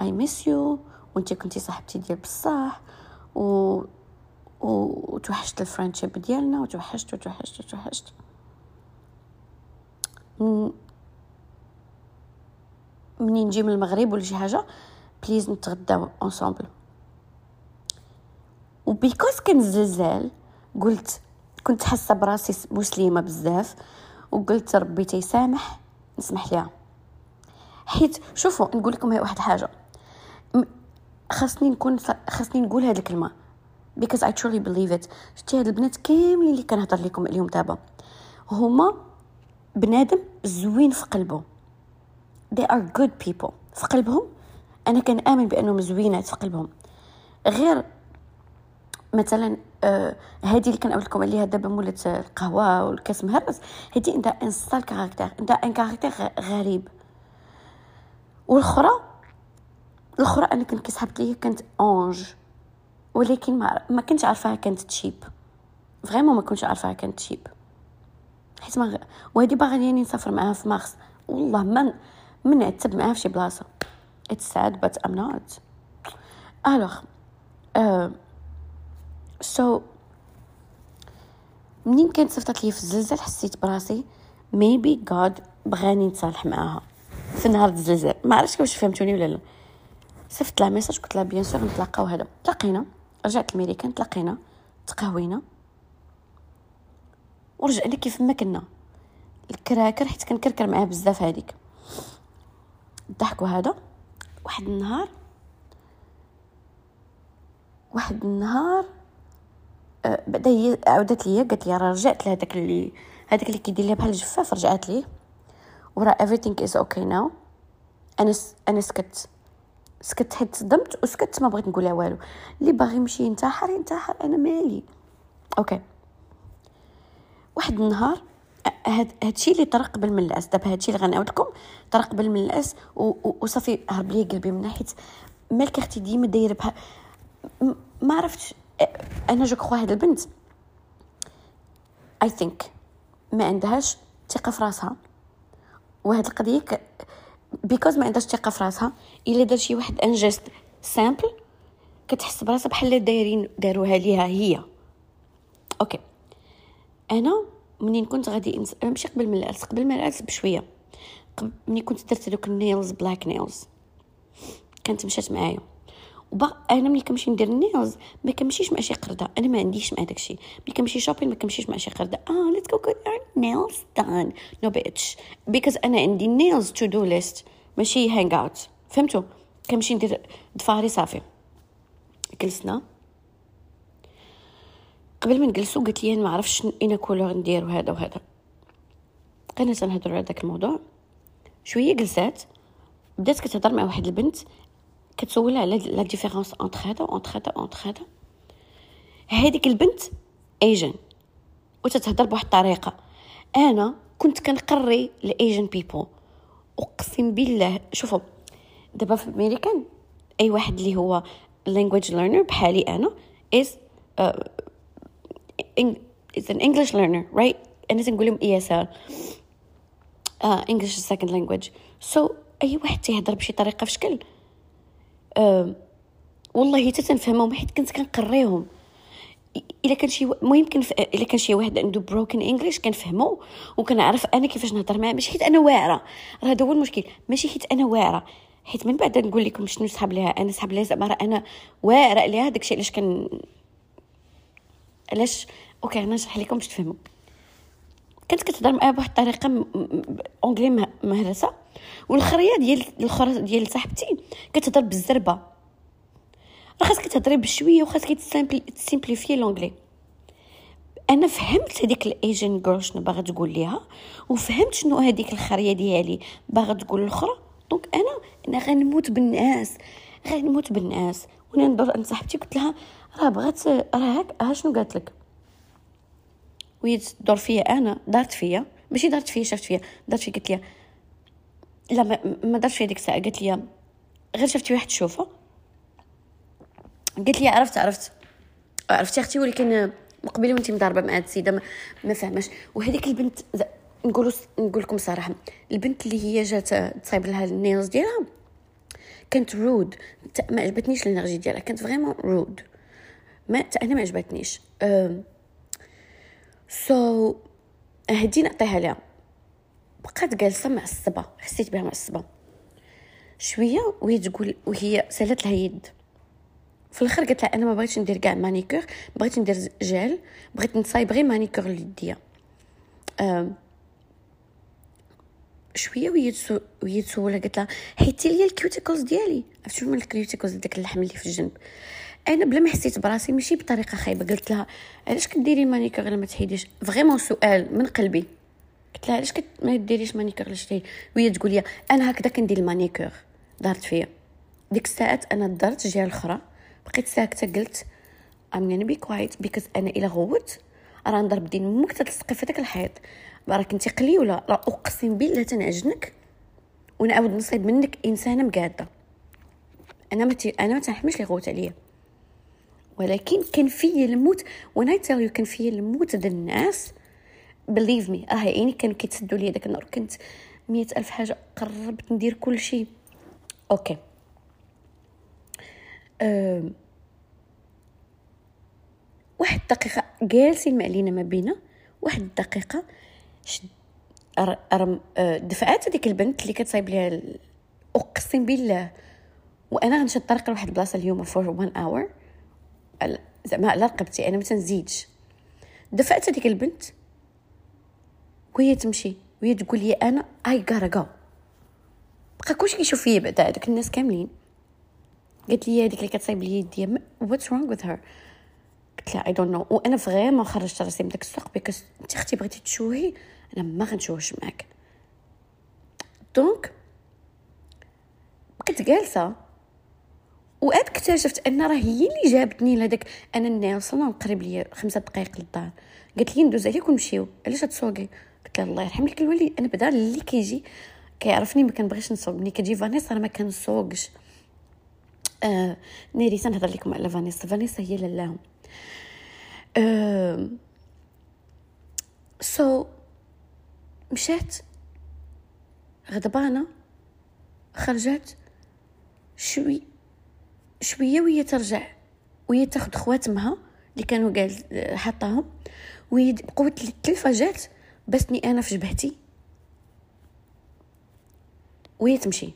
I miss you وانت كنتي صاحبتي ديال بصح. و وتوحشت ال friendship ديالنا وتوحشت وتوحشت وتوحشت. منين نجي من المغرب ولا شي حاجة please نتغداو ensemble و because كان زلزال قلت كنت حاسة براسي مسلمة بزاف وقلت ربي تيسامح نسمح ليها. حيت شوفوا نقول لكم هي واحد حاجة خاصني نكون خاصني نقول هذه الكلمة. Because I truly believe it. شتي هاد البنات كاملين اللي كنهضر لكم عليهم دابا. هما بنادم زوين في قلبه. They are good people. في قلبهم أنا كنآمن بأنهم زوينات في قلبهم. غير مثلا آه هذه اللي كنقول لكم عليها دابا مولات القهوة والكاس مهرس هذه عندها un sale caractère عندها un caractère غريب. والأخرى الأخرى أنا كنت كسحبت ليا كانت ange ولكن ما, ما كنتش عارفاها كانت cheap. vraiment ما كنتش عارفاها كانت cheap. حيت ما وهذه باغا لياني نسافر معاها في مارس. والله ما من نعتب معاها في شي بلاصة. Sad but I'm not. Alors euh, so منين كانت صيفطت لي في الزلزال حسيت براسي maybe God بغاني نتصالح معاها. في نهار الزلزال. ما عرفتش واش فهمتوني ولا لا. صيفط لها ميساج قلت لها bien sûr نتلاقاو هذا. تلاقينا. رجعت الميريكان تلاقينا تقهوينا. ورجعنا كيف ما كنا. الكراكر حيت كنكركر معاه بزاف هذيك الضحك هذا. واحد النهار واحد النهار آه، بعدا هي عاودت ليا قالت لي راه رجعت لهداك اللي هذاك اللي كيدير ليها بحال الجفاف رجعت ليه. وراه everything is okay now. أنا س... أنا سكت. سكت حيت صدمت وسكت ما بغيت نقولها والو. اللي باغي يمشي ينتحر ينتحر أنا مالي. okay. واحد النهار هاد هادشي اللي طرا قبل من العرس دابا هادشي اللي غنعاود لكم طرا قبل من العرس وصافي هرب لي قلبي من ناحية. مالك أختي ديما دايرة بها ما عرفتش. أنا je crois هاد البنت. I think ما عندهاش ثقة في راسها. وهاد القضية because ما عندهاش ثقة في راسها. إلا دار شي واحد un geste simple كتحس براسها بحال دايرين داروها ليها هي. okay أنا منين كنت غادي انس... ماشي قبل من العرس قبل من العرس بشوية. قبل مني كنت درت دوك ال nails black nails كانت مشات معايا. وبا أنا ملي كنمشي ندير ال nails ما كنمشيش مع شي قرده أنا ما عنديش مع داكشي. ملي كنمشي shopping ما كنمشيش مع شي قرده. آه let's go our nails done no bitch because أنا عندي nails to do list ماشي hang out فهمتوا كنمشي ندير ضفاري صافي. جلسنا. قبل ما نجلسو قلت لي ما عرفتش une couleur ندير وهذا وهذا. بقينا تنهضروا على داك الموضوع. شوية جلسات. بدات كتهضر مع واحد البنت. كتسولها على la différence entre هذا entre هذا entre هذا. هذيك البنت Asian وتتهضر بواحد الطريقة. أنا كنت كنقري ال Asian people أقسم بالله شوفوا دابا في أمريكان أي واحد اللي هو language learner بحالي أنا uh, is an English learner right? أنا تنقول لهم ESL uh, English second language. So أي واحد تيهضر بشي طريقة في شكل؟ Uh, والله حتى تنفهمهم حيت كنت كنقريهم. إلا كان شي المهم كان إلا كان شي واحد عنده بروكن انجلش كنفهمو وكنعرف أنا كيفاش نهضر معاه. ماشي حيت أنا واعرة. راه هذا هو المشكل. ماشي حيت أنا واعرة. حيت من بعد نقول لكم شنو سحب ليها. أنا سحب ليها زعما راه أنا واعرة ليها داكشي علاش كان علاش؟ okay أنا نشرح لكم باش تفهموا كانت كتهضر معايا بواحد الطريقة anglais مهرسة والخرية ديال الاخرى ديال صاحبتي كتهضر بالزربة. راه خاصك تهضري بشويه وخاصك ت simplifier l'anglais أنا فهمت هذيك ال Asian girl شنو باغا تقول ليها وفهمت شنو هذيك الخرية ديالي باغا تقول الاخرى donc أنا أنا غنموت بالناس غنموت بالناس وأنا ندور عند صاحبتي قلت لها راه بغات راه هاك ها شنو قالت لك؟ وهي تدور فيا أنا دارت فيا. ماشي دارت فيا شافت فيا. دارت فيا قالت لي لا ما, دارت فيا ديك الساعة. قالت لي غير شفتي واحد تشوفه قالت لي عرفت عرفت. عرفتي أختي؟ ولكن مقبله وانت مضاربة مع هاد السيدة ما, فهماش. وهذيك البنت نقولوا نقول لكم صراحة البنت اللي هي جات تصايب لها ال nails ديالها كانت rude ما عجبتنيش ال energy ديالها كانت vraiment rude ما أنا ما عجبتنيش. so so, هدي نعطيها لها بقات جالسة معصبه حسيت بها معصبه شوية وهي تقول وهي سالت لها يد. في الآخر قالت لها أنا ما بغيتش ندير كاع manucure بغيت ندير جيل بغيت نصايب غير manucure ليديا شوية وهي. وهي تسولها قالت لها حيدتي لي ال cuticles ديالي. عرفتي شنو ال cuticles داك اللحم اللي في الجنب. أنا بلا ما حسيت براسي ماشي بطريقة خايبة. قلت لها علاش كديري manucure الا ما تحيديش؟ vraiment سؤال من قلبي. قلت لها علاش كت... ما ديريش manucure علاش وهي تقول لي أنا هكذا كندير ال manucure دارت فيا. ديك الساعات أنا درت جهه الأخرى بقيت ساكتة قلت I'm gonna be quiet because أنا إلا غوت راه نضرب دين أمك تتلصقي في داك الحيط. راك انت قليوله راه أقسم بالله تنعجنك ونعاود نصيب منك إنسانة مقادة. أنا ما أنا ما تنحملش لي غوت عليا. ولكن كان فيا الموت وأنا تيل كان فيا الموت د الناس believe me راه عيني كانوا كيتسدوا لي داك النهار كنت مية ألف حاجة قربت ندير كل شيء أوكي. أه واحد الدقيقة جالسين معلينا ما بينا واحد الدقيقة شد أرم أه دفعات هذيك البنت اللي كتصايب ليها أقسم بالله وأنا غنمشي الطريق لواحد البلاصة اليوم فور 1 اور زعما على رقبتي أنا ما تنزيدش. دفعت هذيك البنت وهي تمشي وهي تقول لي أنا I gotta go بقى كلشي كيشوف فيا بعدا هذوك الناس كاملين. قالت لي هذيك اللي كتصايب لي يدي. what's wrong with her قلت لها I don't know وأنا vraiment خرجت راسي من داك السوق because انت أختي بغيتي تشوهي أنا ما غنشوهش معاك. donc بقيت جالسة. وعاد اكتشفت أن راه هي اللي جابتني لهداك. أنا الناس صلنا قريب ليا خمسة دقائق للدار. قالت لي ندوز عليك ونمشيو. علاش تسوقي قلت لها الله يرحم لك الوالد أنا بدا اللي كيجي كيعرفني ما كنبغيش نسوق. ملي كتجي فانيسا راه ما كنسوقش. آه ناري تنهضر لكم على فانيسا. فانيسا هي لالاهم آه سو مشات غضبانة خرجت شوي. شوية وهي ترجع وهي تاخد خواتمها اللي كانوا قال حطاهم وهي بقوه التلفه جات بسني أنا في جبهتي. وهي تمشي.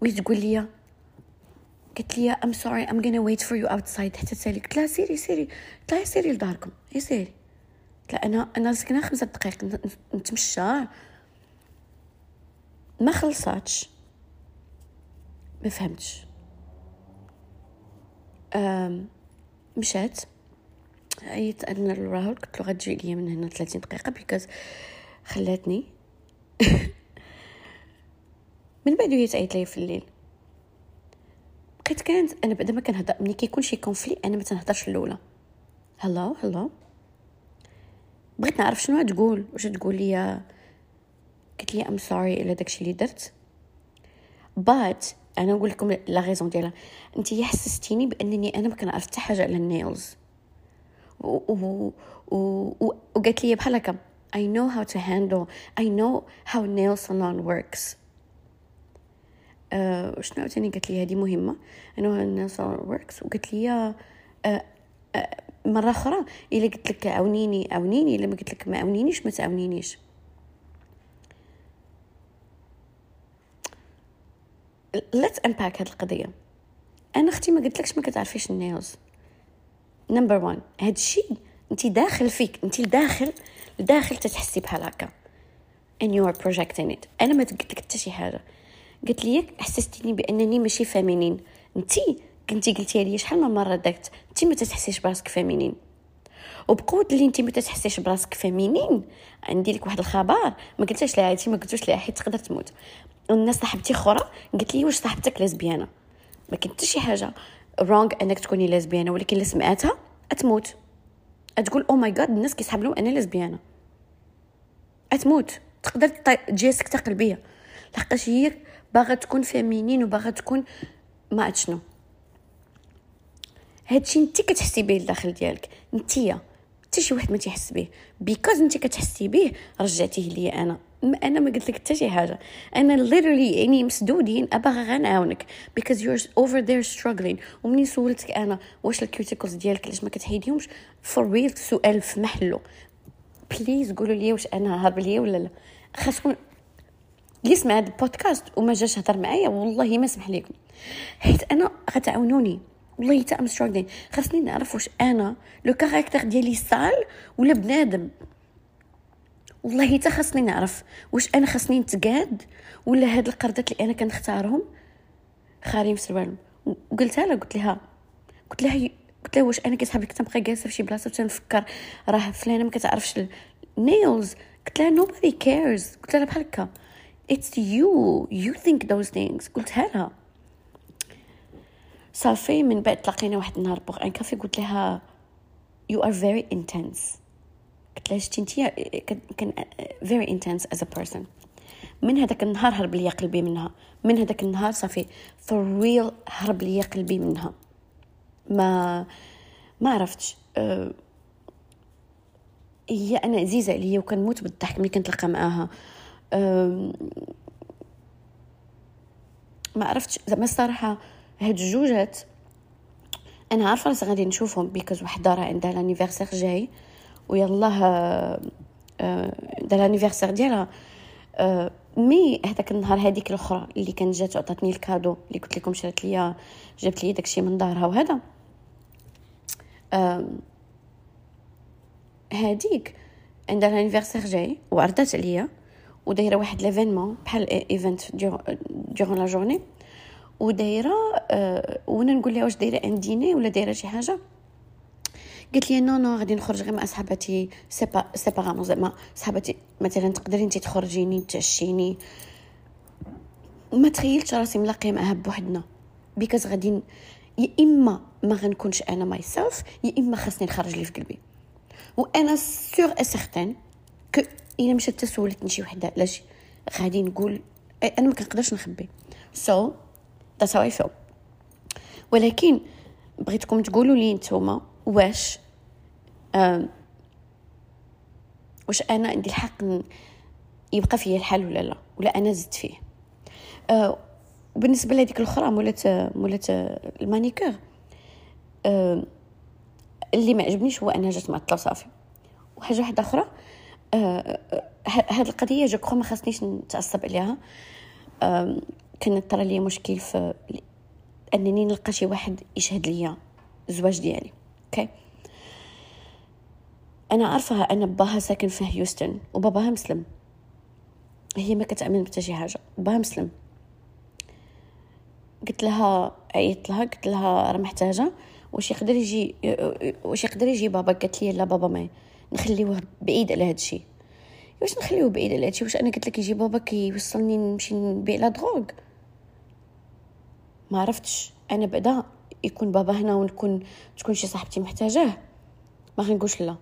وهي تقول لي قالت لي I'm sorry I'm gonna wait for you outside حتى تسالي قلت لها سيري سيري لها سيري لداركم يا سيري. قلت لها أنا أنا سكنه خمسة دقائق نتمشى. ما خلصاتش. ما فهمتش. مشات. عيط أنا لراهول قلت له غتجي ليا من هنا 30 دقيقة بيكوز خلاتني. من بعد هي تعيط ليا في الليل. بقيت كانت أنا بعدا ما كنهضر ملي كيكون شي كونفلي أنا ما تنهضرش الأولى. هلو هلو بغيت نعرف شنو تقول واش تقول لي قلت لي I'm sorry إلا داكشي اللي درت. بات أنا نقول لكم la raison ديالها. انت حسستيني بأنني أنا ما كنعرف حتى حاجة على ال nails وقالت لي بحال هكا I know how to handle I know how nail salon works. uh, شنو عاوتاني قالت لي؟ هذه مهمة. How nail salon works. وقالت لي uh, uh, مرة أخرى إلا قلت لك عاونيني عاونيني إلا ما قلت لك ما عاونينيش ما تعاونينيش. Let's unpack هاد القضية. أنا أختي ما قلتلكش ما كتعرفيش ال nails number 1 هاد الشيء انت داخل فيك انت داخل داخل تتحسي بحال هكا. And you are projecting it. أنا ما قلت لك حتى شي حاجة. قلت لي حسستيني بأنني ماشي féminine انت كنتي قلتي لي شحال من مرة داكت انت ما تتحسيش براسك feminine وبقوة اللي انت ما تتحسيش براسك feminine عندي لك واحد الخبر. ما قلتش لها انت ما قلتوش لها حيت تقدر تموت. والناس صاحبتي أخرى قالت لي واش صاحبتك lesbienne؟ ما حتى شي حاجة wrong أنك تكوني lesbienne ولكن اللي سمعتها أتموت. تقول oh my God الناس كيسحب لهم أنا lesbienne. أتموت. تقدر تجي سكته قلبيه لحقاش هي باغا تكون feminine وباغا تكون ما شنو. هادشي انت كتحسي به الداخل ديالك. نتيا حتى شي واحد ما تيحس به because انت كتحسي به رجعتيه ليا أنا. أنا ما قلت لك حتى شي حاجة. أنا literally يعني مسدودين أبغى غير نعاونك because you're over there struggling. ومني سولتك أنا؟ واش ال cuticles ديالك؟ علاش ما كتحيديهمش؟ For real سؤال في محله. please قولوا لي واش أنا هرب ليا ولا لا. خاصكم اللي سمع هذا البودكاست وما جاش هضر معايا والله ما سمح لكم حيت أنا غتعاونوني. والله حتى I'm struggling خاصني نعرف واش أنا لو character ديالي sale ولا بنادم؟ والله حتى خاصني نعرف واش أنا خاصني نتقاد ولا هاد القردات اللي أنا كنختارهم؟ خارين في سروالهم وقلتها لها قلت لها قلت لها قلت لها واش أنا كتحب لك تنبقى جالسة في شي بلاصة تنفكر راه فلانة ما كتعرفش ال nails قلت لها nobody cares. قلت لها بحال هكا it's you. You think those things. قلتها لها. صافي من بعد تلاقينا واحد النهار pour un café قلت لها you are very intense. قلت لها شتي انتيا كان very intense as a person. من هذاك النهار هرب ليا قلبي منها. من هذاك النهار صافي for real هرب ليا قلبي منها. ما ما عرفتش. أه هي أنا عزيزة عليا وكنموت بالضحك ملي كنتلاقى معاها. أه ما عرفتش. زعما الصراحة هاد الجوجات أنا عارفة راسي غادي نشوفهم بيكوز وحده راه عندها لانيفرسير جاي. ويلاه آه، دار لانيفرسير ديالها. آه، mais هذاك النهار هذيك الأخرى اللي كانت جات عطاتني ال cadeau اللي قلت لكم شرات ليا جابت لي داكشي من دارها وهذا. هذيك عندها l'anniversaire جاي وعرضات عليا ودايرة واحد l'événement بحال événement durant la journée ودايرة وأنا نقول لها واش دايرة ان ولا دايرة شي حاجة. قالت لي non non غادي نخرج غير مع صحاباتي c'est pas séparément زعما. صحاباتي مثلا تقدري انت تخرجيني تعشيني. ما تخيلتش راسي ملاقية معاها بوحدنا. because غادي يا إما ما غنكونش أنا myself يا إما خاصني نخرج لي في قلبي. وأنا sûre et certaine que إلا مشات تسولتني شي وحدة علاش غادي نقول أنا ما كنقدرش نخبي. so that's how I ولكن بغيتكم تقولوا لي نتوما واش واش أنا عندي الحق يبقى فيا الحال ولا لا؟ ولا أنا زدت فيه؟ أه بالنسبة لهذيك الأخرى مولات مولات ال manucure أه اللي ما عجبنيش هو أنها جات معطله صافي. وحاجة واحدة أخرى أه هاد القضية je crois ما خاصنيش نتعصب عليها. أه كان طرا لي مشكل في أنني نلقى شي واحد يشهد ليا الزواج ديالي أوكي أنا عارفه ان باها ساكن في هيوستن وباباها مسلم. هي ما كتامن بتا شي حاجة باباها مسلم. قلت لها عيطت لها قلت لها راه محتاجه واش يقدر يجي واش يقدر يجي بابا؟ قالت لي لا بابا ما نخليوه بعيد على هذا الشيء واش نخليوه بعيد على هادشي واش أنا قلت لك يجي بابا كيوصلني نمشي نبيع لا دروغ؟ ما عرفتش. أنا بعدا يكون بابا هنا ونكون تكون شي صاحبتي محتاجاه. ما غنقولش لا.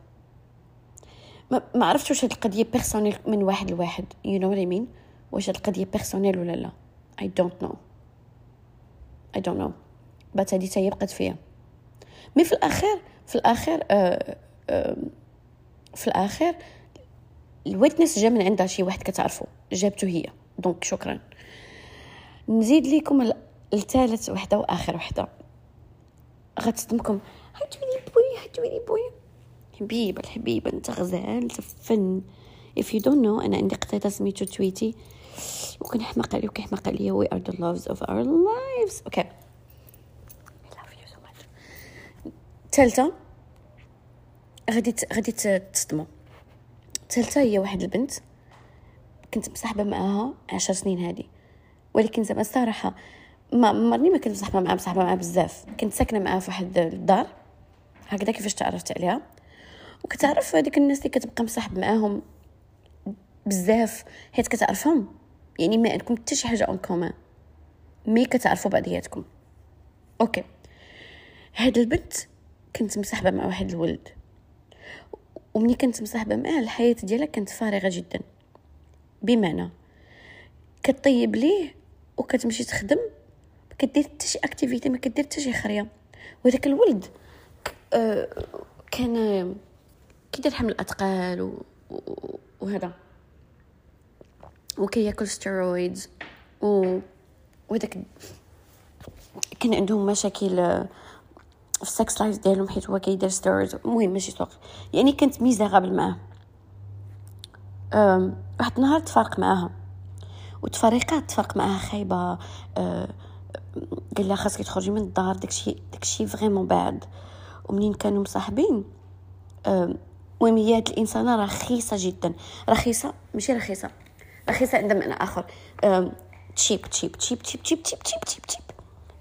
ما, عرفتش واش هاد القضية personnel من واحد لواحد. you know what I mean? واش هاد القضية personnel ولا لا؟ I don't know. I don't know. but هادي تاهي بقات فيا. mais في الأخير في الأخير آه آه في الأخير ال witness جا من عندها شي واحد كتعرفو. جابتو هي. donc شكرا. نزيد ليكم الثالث وحدة وآخر وحدة. غتصدمكم هاتولي بوي هاتولي بوي. حبيبه الحبيبه انت غزال انت فن if you don't know أنا عندي قطيطة سميتو تويتي وكنحماق عليه وكيحماق عليا we are the loves of our lives. Okay. I love you so much. ثالثه غادي غادي تصدموا. ثالثه هي واحد البنت. كنت مصاحبة معاها عشر سنين هادي. ولكن زعما الصراحة ما مرني ما كنت مصاحبة معاها مصاحبة معاها بزاف. كنت ساكنة معاها في واحد الدار. هكذا كيفاش تعرفت عليها؟ وكتعرف هذيك الناس اللي كتبقى مصاحب معاهم بزاف حيت كتعرفهم. يعني ما عندكم حتى شي حاجة en commun mais كتعرفوا بعضياتكم. أوكي. هاد البنت كنت مصاحبة مع واحد الولد. ومني كنت مصاحبة معاه الحياة ديالها كانت فارغة جدا. بمعنى كطيب ليه وكتمشي تخدم ما كدير حتى شي activité ما كدير حتى شي خرية. وهذاك الولد آه كان كيدير حمل الاثقال و... و... وهذا. وكياكل steroids و وهذاك كان عندهم مشاكل في ال sex life ديالهم حيت هو كيدير steroids المهم ماشي سوق. يعني كنت miserable معاه. واحد النهار تفارق معاها. وتفارقات تفارق معاها خايبة أه قال لها خاصك تخرجي من الدار داكشي داكشي vraiment بعد ومنين كانوا مصاحبين؟ هاد الانسانه رخيصة جدا. رخيصة؟ ماشي رخيصة. رخيصة عند معنى آخر. cheap cheap cheap cheap cheap cheap cheap cheap cheap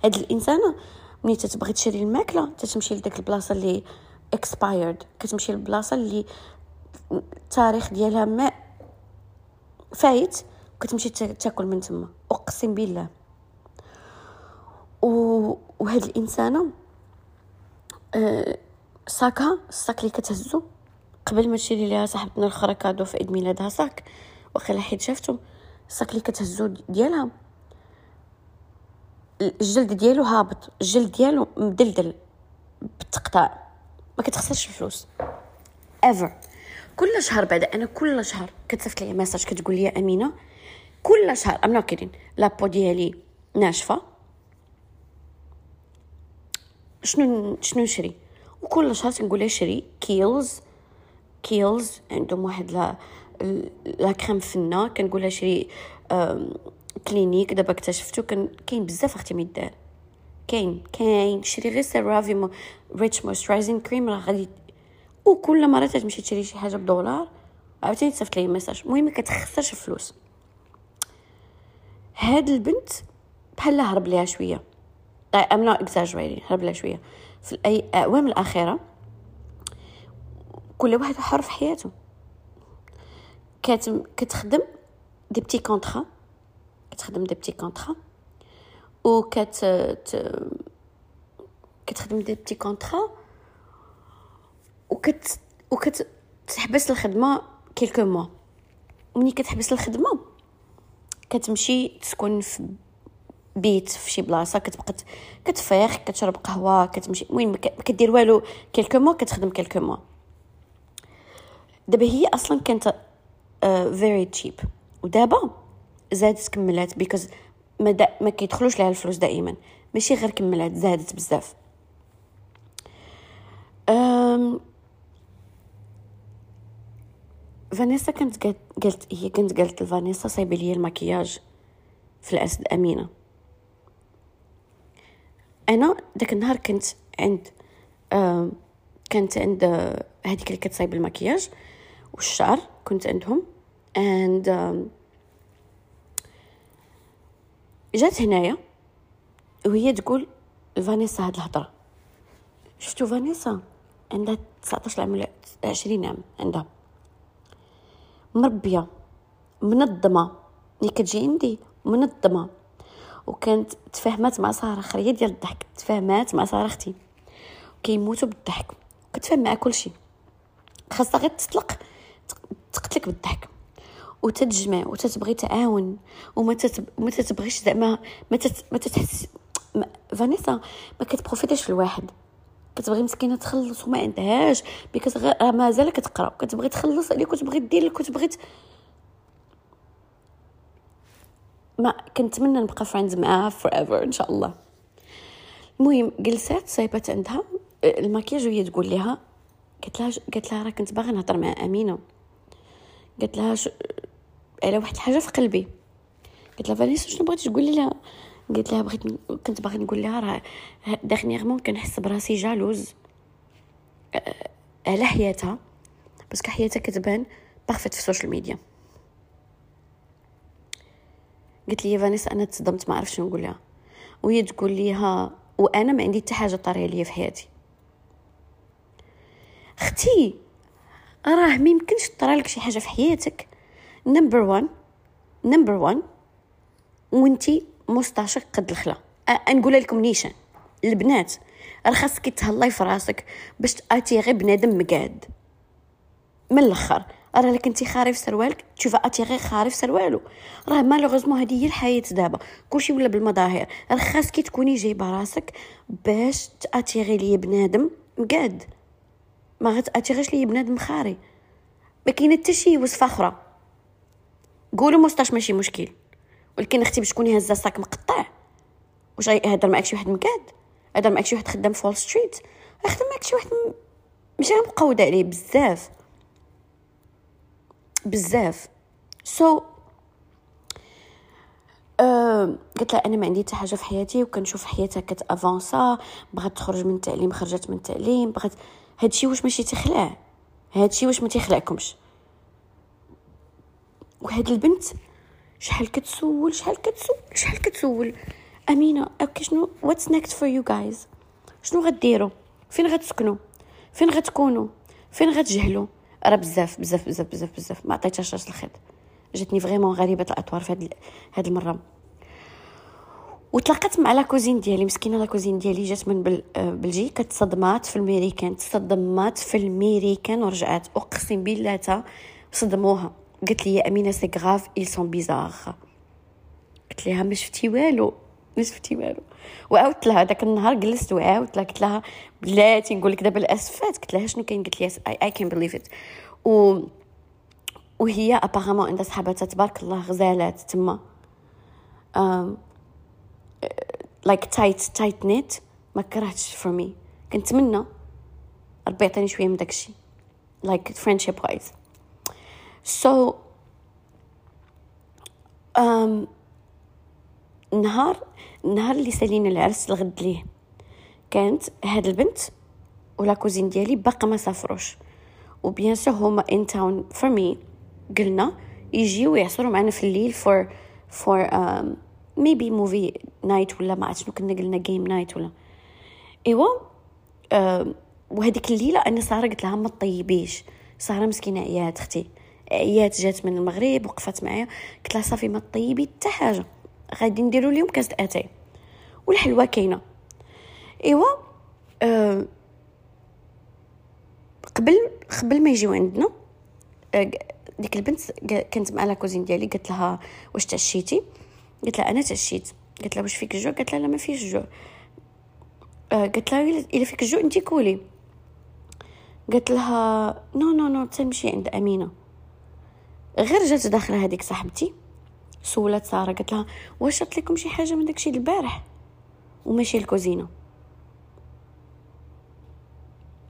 هاد الإنسانة ملي تتبغي تشري الماكلة تتمشي لديك البلاصة اللي expired كتمشي للبلاصة اللي التاريخ ديالها ما فايت كتمشي تاكل من تما. أقسم بالله. و... وهاد الإنسانة أه... سا كها الساك اللي كتهزو. قبل ما تشري ليها صاحبتنا الأخرى cadeau في عيد ميلادها ساك وقيلا حيت شافتو الساك اللي كتهزو ديالها. الجلد ديالو هابط الجلد ديالو مدلدل بالتقطاع ما كتخسرش الفلوس. ever كل شهر بعد أنا كل شهر كتصيفط لي message كتقول لي أمينة كل شهر I'm not la peau ديالي ناشفة. شنو شنو نشري؟ وكل شهر تنقول لها شري Kiehl's Kiehl's عندهم واحد لا لا كريم فنه كنقول لها شري Clinique. دابا اكتشفتو كاين بزاف أختي ميدار كاين كاين. شري غير CeraVe rich moisturizing cream راه غادي وكل مره تمشي تشري شي حاجة بدولار عاوتاني تصيفط لي message. المهم ما كتخسرش الفلوس. هاد البنت بحال هرب ليها شوية. I'm not exaggerating هرب ليها شوية. في الاعوام الأخيرة كل واحد حر في حياته. كتخدم دي بتي كونطرا كتخدم دي بتي كونطرا و كت كتخدم دي بتي كونطرا وكت وكت تحبس الخدمة كيلكو موا. ومني كتحبس الخدمة كتمشي تسكن في بيت في شي بلاصة كتبقى كتفيخ كتشرب قهوة كتمشي المهم ما كدير والو quelques mois كتخدم quelques mois. دابا هي أصلا كانت very uh, cheap ودابا زادت كملات because ما, دا ما كيدخلوش لها الفلوس دائما. ماشي غير كملات زادت بزاف. um... فانيسا كانت قالت هي كانت قالت لفانيسا صايبة لي المكياج في الأسد أمينة. أنا داك النهار كنت عند أم... كانت عند هذيك اللي كتصايب المكياج. والشعر كنت عندهم. And um, جات هنايا وهي تقول فانيسا هاد الهضرة. شفتو فانيسا؟ عندها 19 عام ولا 20 عام عندها. مربية منظمة. ملي كتجي عندي منظمة. وكانت تفاهمات مع سارة خرية ديال الضحك. تفاهمات مع سارة أختي. كيموتوا بالضحك. وكتفهم مع كل شيء خاصها غير تطلق تقتلك بالضحك وتتجمع وتتبغي تعاون وما تتب... ما تتبغيش زعما ما, تت... ما تتحس ما... فانيسا ما كتبروفيتيش في الواحد. كتبغي مسكينة تخلص وما عندهاش because غير مازال كتقرا كتبغي تخلص عليك وتبغي دير لك وتبغي ت... ما كنتمنى نبقى friends معاها forever إن شاء الله. المهم جلسات صايبات عندها الماكياج وهي تقول لها قلت لها قلت لها راه كنت باغي نهضر مع أمينة. قلت لها ش... على واحد الحاجة في قلبي. قلت لها فانيسا شنو بغيتي؟ تقولي لها. قلت لها بغيت كنت باغي نقول لها راه dernièrement كنحس براسي jalouse. على حياتها. parce que حياتها كتبان parfaite في ال social media قلت لي فانيسا أنا تصدمت ما عرفتش شنو نقول لها. وهي تقول لي ها وأنا ما عندي حتى حاجة طاريه ليا في حياتي. أختي راه ما يمكنش طرالك شي حاجة في حياتك. number 1 number 1 وانتي مستعشق قد الخلا. نقول لكم نيشان البنات راه خاصك تهلاي في راسك باش غير بنادم مقاد من الأخر راه لك انت خاري في سروالك تشوف خاري في سروالو. راه malheureusement هذه هي الحياة دابا. كلشي ولا بالمظاهر. راه خاصك تكوني جايبة راسك باش تاتيغي لي بنادم مقاد ما غتاتيغيش لي بنادم خاري. ما كاينة حتى شي وصفة أخرى. قولوا مستاش ماشي مشكل. ولكن أختي باش تكوني هزة صاك مقطع. واش يهضر معاك شي واحد مكاد؟ هضر معاك شي واحد خدام في Wall Street يخدم معاك شي واحد م... ماشي مقود عليه بزاف. بزاف. so so, أه قلت لها أنا ما عندي حتى حاجة في حياتي وكنشوف حياتها كتافونسا بغات تخرج من التعليم خرجت من التعليم. بغات هادشي واش ماشي تخلع هادشي واش ما تيخلعكمش وهاد البنت شحال كتسول شحال كتسول شحال كتسول؟ أمينة okay شنو؟ what's next for you guys شنو غديروا فين غتسكنوا فين غتكونوا فين غتجهلوا راه بزاف بزاف بزاف بزاف بزاف. ما عطيتهاش راس الخيط. جاتني vraiment غريبة الأطوار في هاد المرة. وتلاقيت مع la cousine ديالي مسكينة la cousine ديالي جات من آه، بلجيكا تصدمات في الميريكان تصدمات في الميريكان ورجعات. أقسم بالله صدموها. قالت لي يا أمينة c'est grave elles sont bizarres قلت لها ما شفتي والو ما شفتي والو. وعاودت لها داك النهار جلست وعاودت لها قلت لها بلاتي نقول لك دابا الأسفات. قلت لها شنو كاين؟ قالت لي اي كان بليف ات و وهي apparemment عندها صحاباتها تبارك الله غزالات تما. like tight tight knit ما كرهتش for me كنتمنى ربي يعطيني شوية من داكشي. like friendship wise so um, نهار النهار اللي سالينا العرس الغد ليه. كانت هاد البنت و la cousine ديالي باقا ما سافروش. و bien sûr هما in town for me قلنا يجيو يعصروا معنا في الليل for for maybe movie night ولا ما عرفت شنو كنا قلنا game night ولا ايوا وهذيك الليلة أنا ساره قلت لها ما تطيبيش. ساره مسكينة عيات أختي. عيات جات من المغرب وقفت معايا. قلت لها صافي ما طيبي حتى حاجة. غادي نديرو اليوم كاس أتاي. والحلوة كاينة. ايوا قبل قبل ما يجيو عندنا أه ديك البنت كانت مع la cousine ديالي قالت لها واش تعشيتي؟ قلت لها أنا تعشيت. قلت لها واش فيك الجوع؟ قالت لها لا ما فيش الجوع أه قلت لها الا فيك الجوع انت كولي. قالت لها no no no تمشي عند أمينة. غير جات داخله هذيك صاحبتي سولات سارة قالت لها واش شرت لكم شي حاجة من داكشي البارح؟ وماشي الكوزينة.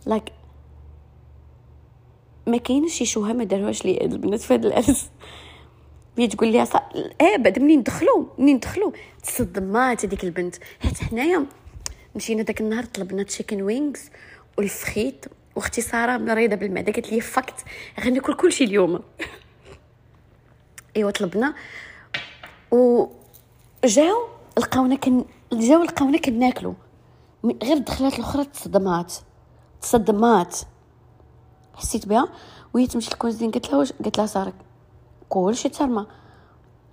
like like ما كاينش شي شوهة ما داروهاش لي البنات في هذا هي تقول لي صح إيه بعد منين دخلوا؟ منين دخلوا؟ تصدمات هذيك البنت. حيت حنايا مشينا داك النهار طلبنا chicken wings و les frites واختي ساره مريضة بالمعدة. قالت لي fuck it غناكل كلشي اليوم. أيوا طلبنا. و جاو لقاونا كن جاو لقاونا كناكلو. غير دخلات الأخرى تصدمات تصدمات حسيت بها. وهي تمشي للكوزين قلت لها واش قلت لها ساره كلشي ترمى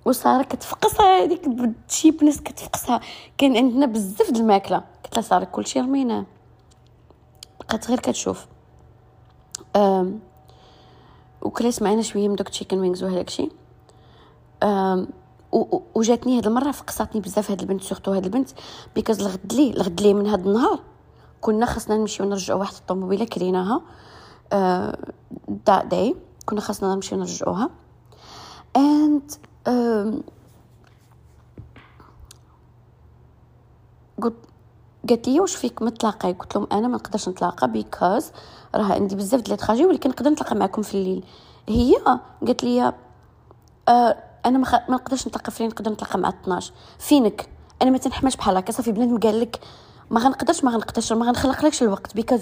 وساره كتفقصها هذيك بالتشيبنس كتفقصها. كان عندنا بزاف د الماكلة. قلت لها ساره كلشي رميناه بقات غير كتشوف. وكلات معنا شوية من دوك تشيكن وينغز وهداك الشيء وجاتني هاد المرة فقصاتني بزاف هاد البنت surtout هاد البنت. because الغد لي الغد لي من هاد النهار. كنا خاصنا نمشيو نرجعو واحد الطوموبيلة كريناها that day. كنا خاصنا نمشيو نرجعوها. and قلت قالت لي واش فيك متلاقاي قلت لهم أنا ما نقدرش نتلاقى because راه عندي بزاف ديال ال trajet ولكن نقدر نتلاقى معكم في الليل. هي قالت لي آه أنا ما, ما نقدرش نتلاقى في الليل نقدر نتلاقى مع 12 فينك؟ أنا ما تنحماش بحال هكا صافي بنادم قال لك ما غنقدرش ما غنقدرش ما غنخلقلكش الوقت because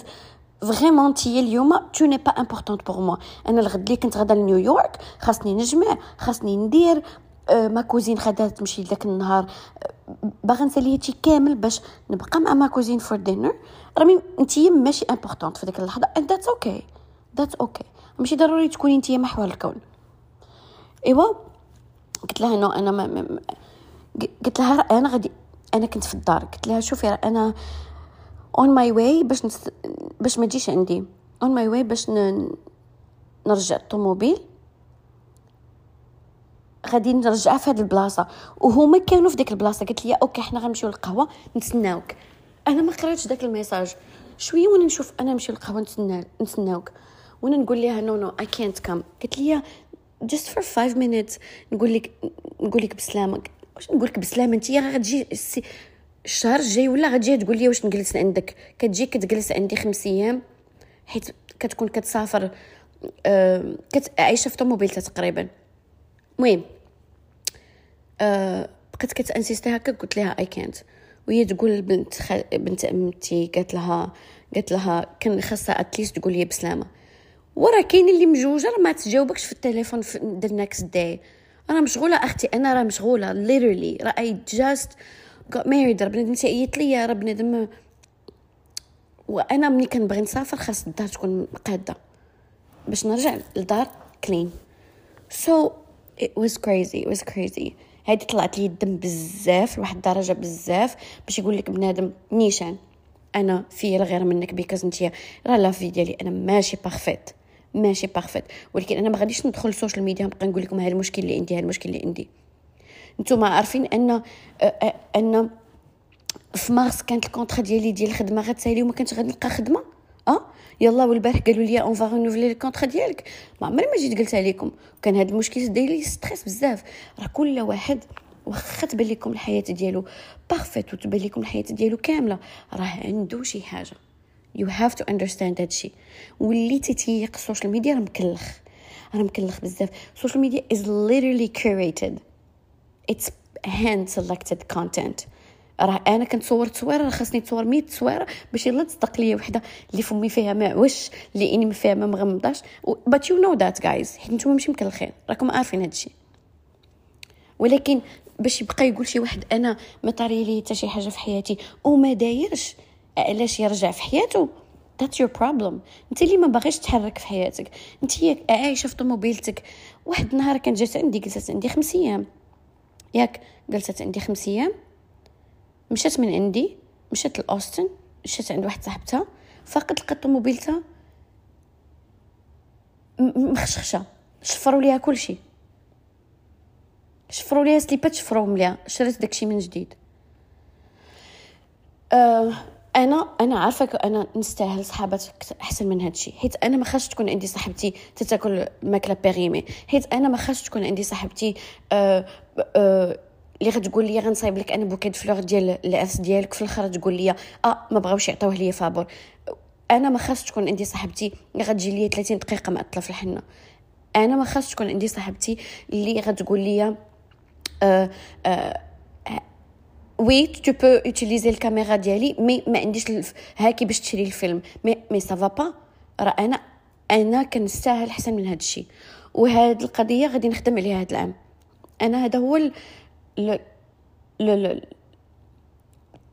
vraiment t'es اليوم tu n'es pas importante pour moi أنا الغد لي كنت غادا لنيويورك خاصني نجمع خاصني ندير. ma cousine خدات تمشي ذاك النهار. آه، باغا نسالي هادشي كامل باش نبقى مع ma cousine for dinner راه انتي ماشي importante في ديك اللحظة and that's okay that's okay ماشي ضروري تكوني انتي محور الكون. إيوا قلت لها إنه أنا ما قلت لها أنا غادي أنا كنت في الدار. قلت لها شوفي أنا on my way باش نس... باش ما تجيش عندي. on my way باش. نرجع الطوموبيل غادي نرجعها في هذه البلاصة. وهما كانوا في ديك البلاصة. قلت لي okay حنا غنمشيو للقهوة نتسناوك. أنا ما قريتش داك ال message. شوية وأنا نشوف أنا نمشي للقهوة نتسنى نتسناوك. وأنا نقول لها نو نو اي كانت كم قلت لي just for 5 minutes. نقول لك نقول لك بسلامة. واش نقول لك بسلامة؟ انت غتجي الشهر الجاي ولا غتجي تقول لي واش نجلس عندك كتجي كتجلس عندي خمس أيام حيت كتكون كتسافر آه عايشة في طوموبيلتها تقريبا. المهم آه بقيت كت insister هكا قلت لها اي كانت وهي تقول بنت خ... بنت عمتي قالت لها قالت لها كان خاصها at least تقول لي بسلامة. وراه كاين اللي مجوجة ما تجاوبكش في التليفون في the next day أنا مشغولة أختي أنا راه مشغولة literally راه I just married راه بنادم تيعيط ليا راه بنادم. وأنا ملي كنبغي نسافر خاص الدار تكون قادة. باش نرجع للدار clean. So was crazy it was crazy. هادي طلعت لي الدم بزاف لواحد الدرجة بزاف باش يقول لك بنادم نيشان. أنا في الغير منك because أنت راه la vie ديالي أنا ماشي parfaite ماشي parfaite ولكن أنا ما غاديش ندخل ال social media نبقى نقول لكم هذا المشكل اللي عندي هذا المشكل اللي عندي. نتوما عارفين أن أن في مارس كانت ال contrat ديالي ديال الخدمة غتسالي وما كنتش غادي نلقى خدمة. آه يلا والبارح قالوا لي on va renouveler ال contrat ديالك. ما عمري ما جيت قلت عليكم. كان هذا المشكل داير لي stress بزاف. راه كل واحد واخا تبان لكم الحياة ديالو parfaite وتبان لكم الحياة ديالو كاملة. راه عنده شي حاجة. You have to understand هادشي وليتي تيق ال social media راه مكلخ. راه مكلخ بزاف. ال social media is literally curated. It's hand selected content. راه أنا كنتصور تصويره راه خاصني نتصور 100 تصويره باش يلا تصدق ليا وحده اللي فمي فيها ما وش اللي إني فيها ما مغمضاش. but you know that guys. حيت نتوما ماشي مكلخين راكم عارفين هادشي ولكن باش يبقى يقول شي واحد أنا ما طاري لي حتى شي حاجة في حياتي وما دايرش علاش يرجع في حياته؟ That's your problem. أنت اللي ما باغيش تحرك في حياتك. أنت عايشة في طوموبيلتك. واحد النهار كانت جات عندي جلست عندي خمس أيام. ياك جلست عندي خمس أيام مشات من عندي مشات لأوستن مشات عند واحد صاحبتها فقط لقات طوموبيلتها مخشخشة شفروا ليها كلشي شفروا ليها سليبات شفروهم ليها شريت داكشي من جديد. أه أنا أنا عارفة أنا نستاهل صحابات أحسن من هادشي. حيت أنا ما خاصش تكون عندي صاحبتي تتاكل ماكلة بيريمي. حيت أنا ما خاصش تكون عندي صاحبتي أه اللي غتقول لي غنصايب لك أنا bouquet fleurs ديال العرس ديالك في الآخر تقول لي آه ما بغاوش يعطيوه ليا فابور. أنا ما خاص تكون عندي صاحبتي اللي غتجي لي 30 دقيقة معطله في الحنة. أنا ما خاص تكون عندي صاحبتي اللي غتقول لي آه آه oui tu peux utiliser الكاميرا ديالي mais ما عنديش الف... هاكي باش تشري الفيلم. mais mais ça va pas راه أنا أنا كنستاهل أحسن من هذا الشيء وهاد القضية غادي نخدم عليها هاد العام. أنا هذا هو ال... ل... ل...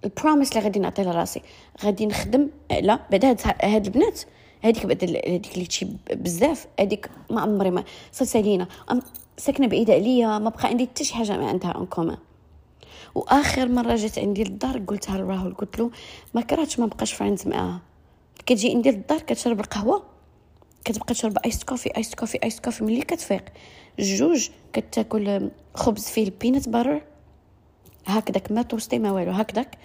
ال promise اللي غادي نعطي لراسي. غادي نخدم على بعد هاد هاد البنات هذيك بعد هذيك اللي تشي بزاف هذيك ما عمري ما سالينا ساكنة بعيدة عليا ما بقى عندي حتى شي حاجة ما عندها en commun وآخر مرة جات عندي للدار قلتها لراهول قلت له ما كرهتش ما بقاش friends معاها. كتجي عندي للدار كتشرب القهوة كتبقى تشرب iced coffee iced coffee iced coffee ملي كتفيق. جوج كتاكل خبز فيه ال peanut butter هكذاك ما toasté ما والو هكذاك.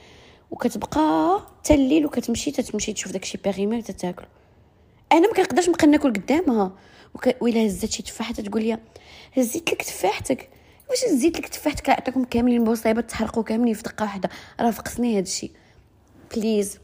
وكتبقى حتى الليل وكتمشي تتمشي تشوف داكشي périmé تتاكلو أنا ما كنقدرش نبقى ناكل قدامها. وك... ولا هزات شي تفاحه تقول لي هزيت لك تفاحتك. واش هزيت لك تفاحتك عطاكم كاملين بوصيبة تحرقوا كاملين في دقة واحدة؟ راه فقسني هادشي. بليز